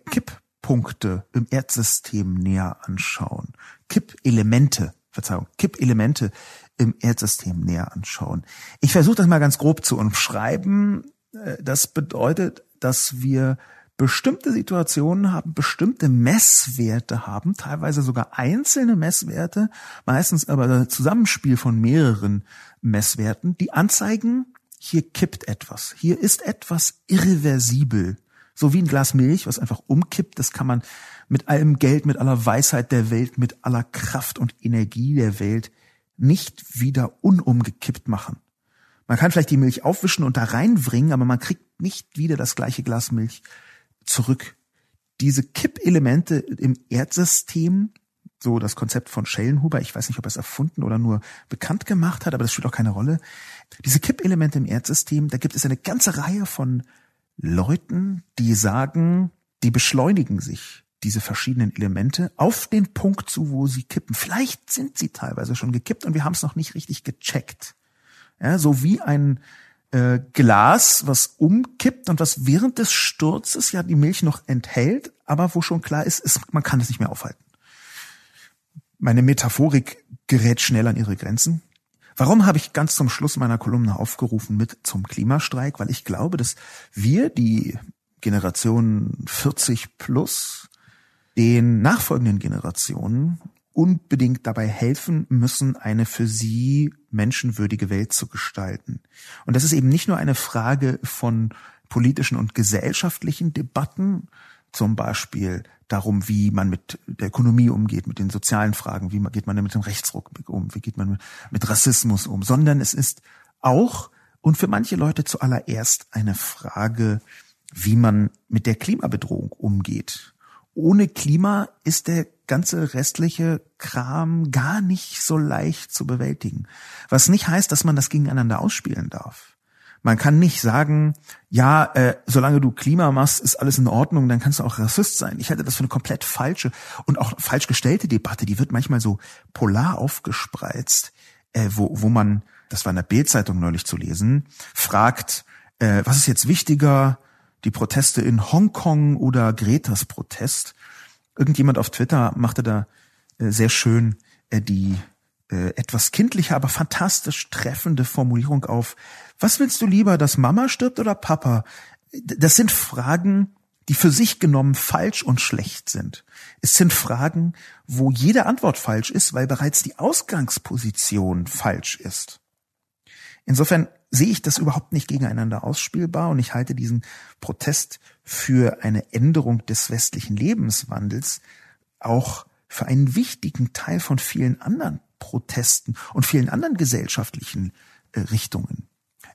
Kipppunkte im Erdsystem näher anschauen. Kippelemente, Verzeihung, Kippelemente im Erdsystem näher anschauen. Ich versuche das mal ganz grob zu umschreiben. Äh, das bedeutet, dass wir bestimmte Situationen haben, bestimmte Messwerte haben, teilweise sogar einzelne Messwerte, meistens aber ein Zusammenspiel von mehreren Messwerten, die anzeigen, hier kippt etwas, hier ist etwas irreversibel. So wie ein Glas Milch, was einfach umkippt, das kann man mit allem Geld, mit aller Weisheit der Welt, mit aller Kraft und Energie der Welt nicht wieder unumgekippt machen. Man kann vielleicht die Milch aufwischen und da reinbringen, aber man kriegt nicht wieder das gleiche Glas Milch zurück. Diese Kippelemente im Erdsystem, so das Konzept von Schellenhuber, ich weiß nicht, ob er es erfunden oder nur bekannt gemacht hat, aber das spielt auch keine Rolle. Diese Kippelemente im Erdsystem, da gibt es eine ganze Reihe von Leuten, die sagen, die beschleunigen sich diese verschiedenen Elemente auf den Punkt zu, wo sie kippen. Vielleicht sind sie teilweise schon gekippt und wir haben es noch nicht richtig gecheckt. Ja, so wie ein äh, Glas, was umkippt und was während des Sturzes ja die Milch noch enthält, aber wo schon klar ist, ist man kann es nicht mehr aufhalten. Meine Metaphorik gerät schnell an ihre Grenzen. Warum habe ich ganz zum Schluss meiner Kolumne aufgerufen mit zum Klimastreik? Weil ich glaube, dass wir, die Generation 40 plus, den nachfolgenden Generationen unbedingt dabei helfen müssen, eine für sie menschenwürdige Welt zu gestalten. Und das ist eben nicht nur eine Frage von politischen und gesellschaftlichen Debatten, zum Beispiel darum, wie man mit der Ökonomie umgeht, mit den sozialen Fragen, wie geht man mit dem Rechtsruck um, wie geht man mit Rassismus um, sondern es ist auch und für manche Leute zuallererst eine Frage, wie man mit der Klimabedrohung umgeht. Ohne Klima ist der ganze restliche Kram gar nicht so leicht zu bewältigen. Was nicht heißt, dass man das gegeneinander ausspielen darf. Man kann nicht sagen, ja, äh, solange du Klima machst, ist alles in Ordnung, dann kannst du auch Rassist sein. Ich halte das für eine komplett falsche und auch falsch gestellte Debatte. Die wird manchmal so polar aufgespreizt, äh, wo, wo man, das war in der Bildzeitung neulich zu lesen, fragt, äh, was ist jetzt wichtiger, die Proteste in Hongkong oder Gretas Protest? Irgendjemand auf Twitter machte da äh, sehr schön äh, die äh, etwas kindliche, aber fantastisch treffende Formulierung auf. Was willst du lieber, dass Mama stirbt oder Papa? Das sind Fragen, die für sich genommen falsch und schlecht sind. Es sind Fragen, wo jede Antwort falsch ist, weil bereits die Ausgangsposition falsch ist. Insofern sehe ich das überhaupt nicht gegeneinander ausspielbar und ich halte diesen Protest für eine Änderung des westlichen Lebenswandels auch für einen wichtigen Teil von vielen anderen Protesten und vielen anderen gesellschaftlichen äh, Richtungen.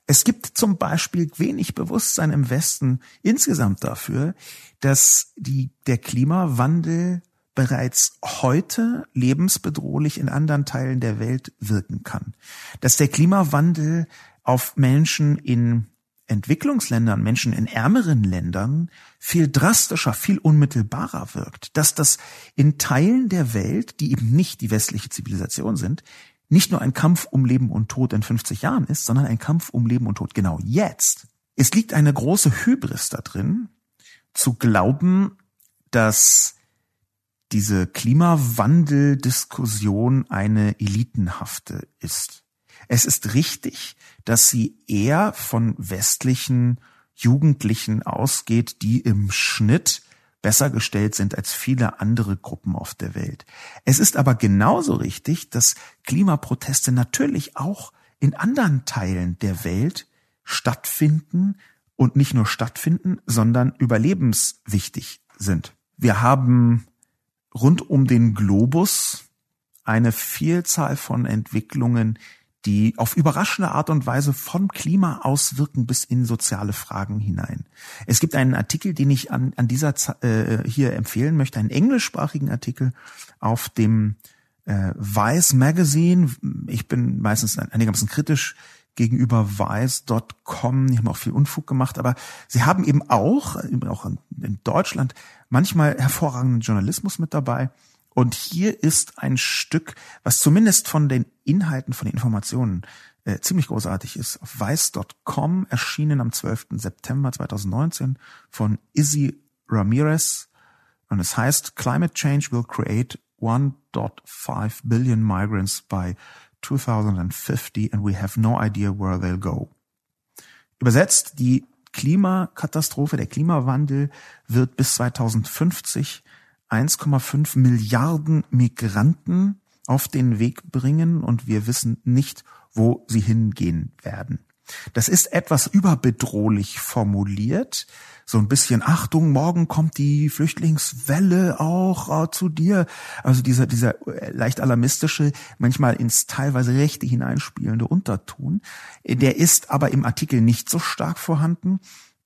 Es gibt zum Beispiel wenig Bewusstsein im Westen insgesamt dafür, dass die, der Klimawandel bereits heute lebensbedrohlich in anderen Teilen der Welt wirken kann. Dass der Klimawandel auf Menschen in Entwicklungsländern, Menschen in ärmeren Ländern viel drastischer, viel unmittelbarer wirkt. Dass das in Teilen der Welt, die eben nicht die westliche Zivilisation sind, nicht nur ein Kampf um Leben und Tod in 50 Jahren ist, sondern ein Kampf um Leben und Tod genau jetzt. Es liegt eine große Hybris da drin, zu glauben, dass diese Klimawandeldiskussion eine elitenhafte ist. Es ist richtig, dass sie eher von westlichen Jugendlichen ausgeht, die im Schnitt besser gestellt sind als viele andere Gruppen auf der Welt. Es ist aber genauso richtig, dass Klimaproteste natürlich auch in anderen Teilen der Welt stattfinden und nicht nur stattfinden, sondern überlebenswichtig sind. Wir haben rund um den Globus eine Vielzahl von Entwicklungen, die auf überraschende Art und Weise vom Klima auswirken bis in soziale Fragen hinein. Es gibt einen Artikel, den ich an, an dieser äh, hier empfehlen möchte, einen englischsprachigen Artikel auf dem äh, Vice Magazine. Ich bin meistens einigermaßen kritisch gegenüber Vice.com. Die haben auch viel Unfug gemacht, aber sie haben eben auch, auch in Deutschland, manchmal hervorragenden Journalismus mit dabei. Und hier ist ein Stück, was zumindest von den Inhalten, von den Informationen äh, ziemlich großartig ist. Auf weiß.com erschienen am 12. September 2019 von Izzy Ramirez. Und es heißt, Climate Change will create 1.5 billion migrants by 2050 and we have no idea where they'll go. Übersetzt, die Klimakatastrophe, der Klimawandel wird bis 2050 1,5 Milliarden Migranten auf den Weg bringen und wir wissen nicht, wo sie hingehen werden. Das ist etwas überbedrohlich formuliert. So ein bisschen Achtung, morgen kommt die Flüchtlingswelle auch äh, zu dir. Also dieser, dieser leicht alarmistische, manchmal ins teilweise Rechte hineinspielende Unterton. Der ist aber im Artikel nicht so stark vorhanden.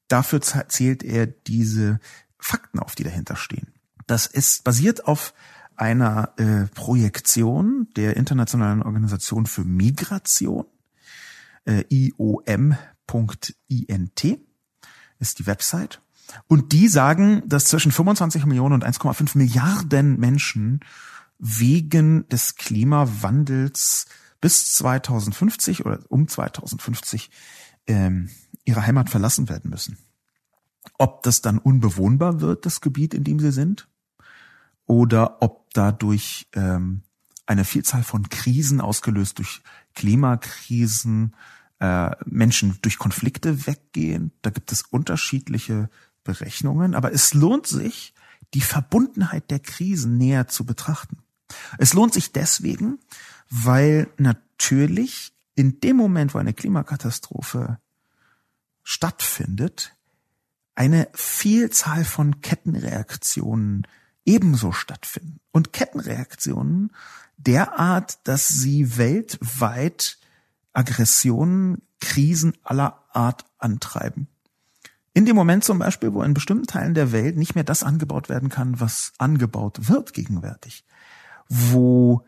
Dafür zählt er diese Fakten auf, die dahinter stehen. Das ist basiert auf einer äh, Projektion der Internationalen Organisation für Migration, äh, iom.int ist die Website. Und die sagen, dass zwischen 25 Millionen und 1,5 Milliarden Menschen wegen des Klimawandels bis 2050 oder um 2050 ähm, ihre Heimat verlassen werden müssen. Ob das dann unbewohnbar wird, das Gebiet, in dem sie sind, oder ob dadurch ähm, eine Vielzahl von Krisen ausgelöst durch Klimakrisen, äh, Menschen durch Konflikte weggehen. Da gibt es unterschiedliche Berechnungen, aber es lohnt sich, die Verbundenheit der Krisen näher zu betrachten. Es lohnt sich deswegen, weil natürlich in dem Moment, wo eine Klimakatastrophe stattfindet, eine Vielzahl von Kettenreaktionen ebenso stattfinden. Und Kettenreaktionen derart, dass sie weltweit Aggressionen, Krisen aller Art antreiben. In dem Moment zum Beispiel, wo in bestimmten Teilen der Welt nicht mehr das angebaut werden kann, was angebaut wird gegenwärtig, wo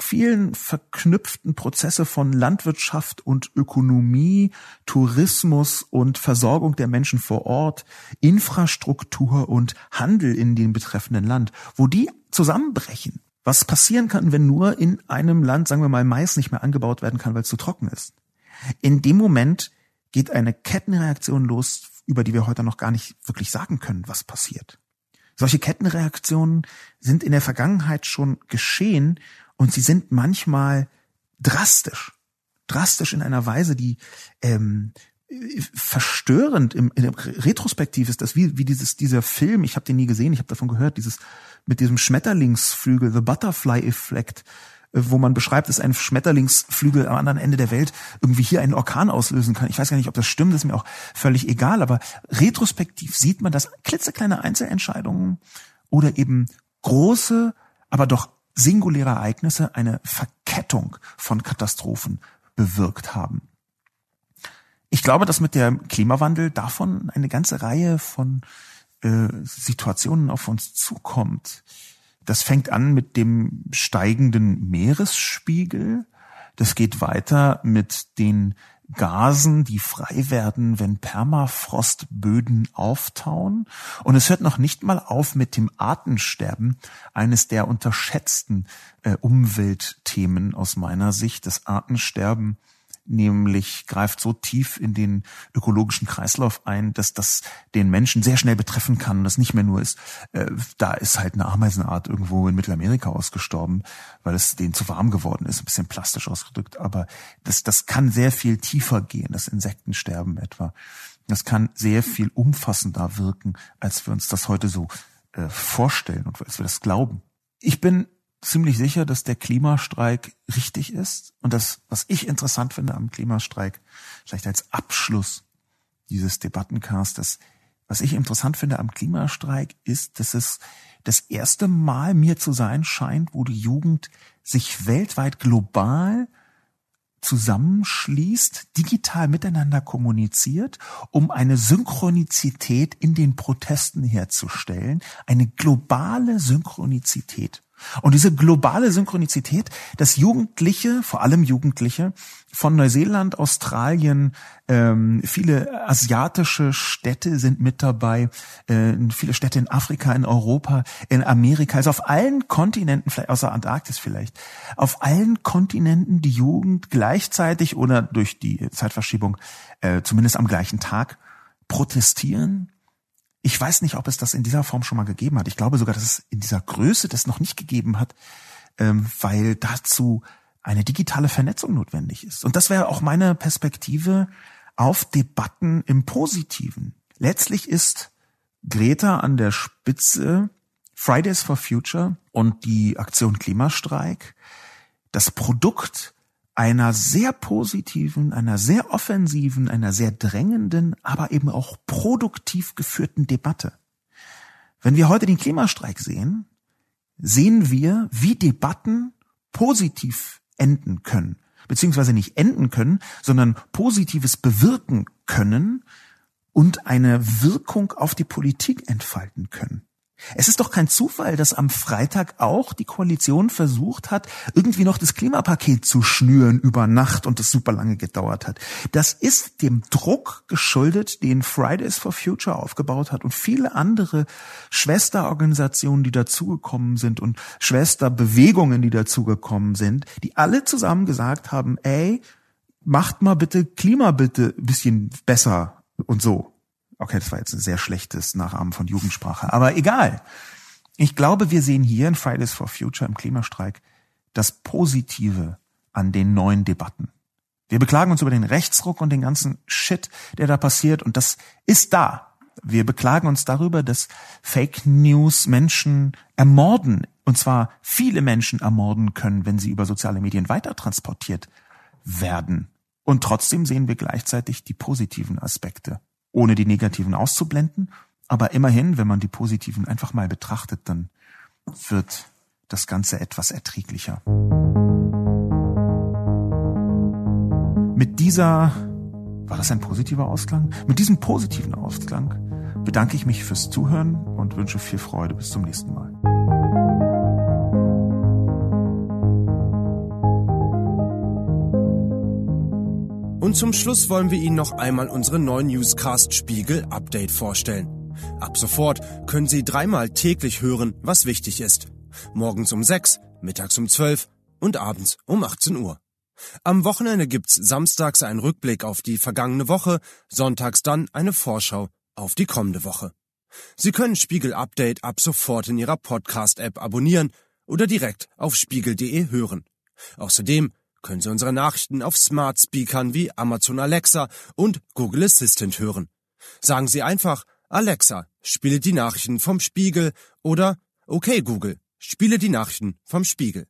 vielen verknüpften Prozesse von Landwirtschaft und Ökonomie, Tourismus und Versorgung der Menschen vor Ort, Infrastruktur und Handel in dem betreffenden Land, wo die zusammenbrechen. Was passieren kann, wenn nur in einem Land, sagen wir mal, Mais nicht mehr angebaut werden kann, weil es zu trocken ist. In dem Moment geht eine Kettenreaktion los, über die wir heute noch gar nicht wirklich sagen können, was passiert. Solche Kettenreaktionen sind in der Vergangenheit schon geschehen und sie sind manchmal drastisch. Drastisch in einer Weise, die ähm, verstörend im, im Retrospektiv ist das wie wie dieses dieser Film ich habe den nie gesehen ich habe davon gehört dieses mit diesem Schmetterlingsflügel the Butterfly Effect äh, wo man beschreibt, dass ein Schmetterlingsflügel am anderen Ende der Welt irgendwie hier einen Orkan auslösen kann. Ich weiß gar nicht, ob das stimmt, das ist mir auch völlig egal, aber retrospektiv sieht man, dass klitzekleine Einzelentscheidungen oder eben große, aber doch singuläre Ereignisse eine Verkettung von Katastrophen bewirkt haben. Ich glaube, dass mit dem Klimawandel davon eine ganze Reihe von äh, Situationen auf uns zukommt. Das fängt an mit dem steigenden Meeresspiegel. Das geht weiter mit den Gasen, die frei werden, wenn Permafrostböden auftauen. Und es hört noch nicht mal auf mit dem Artensterben, eines der unterschätzten äh, Umweltthemen aus meiner Sicht. Das Artensterben nämlich greift so tief in den ökologischen Kreislauf ein, dass das den Menschen sehr schnell betreffen kann und das nicht mehr nur ist, äh, da ist halt eine Ameisenart irgendwo in Mittelamerika ausgestorben, weil es denen zu warm geworden ist, ein bisschen plastisch ausgedrückt, aber das, das kann sehr viel tiefer gehen, das Insektensterben etwa. Das kann sehr viel umfassender wirken, als wir uns das heute so äh, vorstellen und als wir das glauben. Ich bin ziemlich sicher, dass der Klimastreik richtig ist. Und das, was ich interessant finde am Klimastreik, vielleicht als Abschluss dieses Debattencastes, was ich interessant finde am Klimastreik ist, dass es das erste Mal mir zu sein scheint, wo die Jugend sich weltweit global zusammenschließt, digital miteinander kommuniziert, um eine Synchronizität in den Protesten herzustellen, eine globale Synchronizität. Und diese globale Synchronizität, dass Jugendliche, vor allem Jugendliche, von Neuseeland, Australien, ähm, viele asiatische Städte sind mit dabei, äh, viele Städte in Afrika, in Europa, in Amerika, also auf allen Kontinenten, vielleicht außer Antarktis vielleicht, auf allen Kontinenten die Jugend gleichzeitig oder durch die Zeitverschiebung äh, zumindest am gleichen Tag protestieren ich weiß nicht, ob es das in dieser Form schon mal gegeben hat. Ich glaube sogar, dass es in dieser Größe das noch nicht gegeben hat, ähm, weil dazu eine digitale Vernetzung notwendig ist. Und das wäre auch meine Perspektive auf Debatten im Positiven. Letztlich ist Greta an der Spitze Fridays for Future und die Aktion Klimastreik das Produkt einer sehr positiven, einer sehr offensiven, einer sehr drängenden, aber eben auch produktiv geführten Debatte. Wenn wir heute den Klimastreik sehen, sehen wir, wie Debatten positiv enden können, beziehungsweise nicht enden können, sondern Positives bewirken können und eine Wirkung auf die Politik entfalten können. Es ist doch kein Zufall, dass am Freitag auch die Koalition versucht hat, irgendwie noch das Klimapaket zu schnüren über Nacht und das super lange gedauert hat. Das ist dem Druck geschuldet, den Fridays for Future aufgebaut hat und viele andere Schwesterorganisationen, die dazugekommen sind und Schwesterbewegungen, die dazugekommen sind, die alle zusammen gesagt haben, ey, macht mal bitte Klima bitte ein bisschen besser und so. Okay, das war jetzt ein sehr schlechtes Nachahmen von Jugendsprache, aber egal. Ich glaube, wir sehen hier in Fridays for Future im Klimastreik das Positive an den neuen Debatten. Wir beklagen uns über den Rechtsruck und den ganzen Shit, der da passiert und das ist da. Wir beklagen uns darüber, dass Fake News Menschen ermorden und zwar viele Menschen ermorden können, wenn sie über soziale Medien weiter transportiert werden. Und trotzdem sehen wir gleichzeitig die positiven Aspekte ohne die negativen auszublenden. Aber immerhin, wenn man die positiven einfach mal betrachtet, dann wird das Ganze etwas erträglicher. Mit dieser, war das ein positiver Ausklang? Mit diesem positiven Ausklang bedanke ich mich fürs Zuhören und wünsche viel Freude. Bis zum nächsten Mal. Und zum Schluss wollen wir Ihnen noch einmal unsere neuen Newscast Spiegel Update vorstellen. Ab sofort können Sie dreimal täglich hören, was wichtig ist. Morgens um 6, mittags um 12 und abends um 18 Uhr. Am Wochenende gibt's samstags einen Rückblick auf die vergangene Woche, sonntags dann eine Vorschau auf die kommende Woche. Sie können Spiegel Update ab sofort in Ihrer Podcast-App abonnieren oder direkt auf spiegel.de hören. Außerdem können Sie unsere Nachrichten auf Smart Speakern wie Amazon Alexa und Google Assistant hören. Sagen Sie einfach, Alexa, spiele die Nachrichten vom Spiegel oder Okay Google, spiele die Nachrichten vom Spiegel.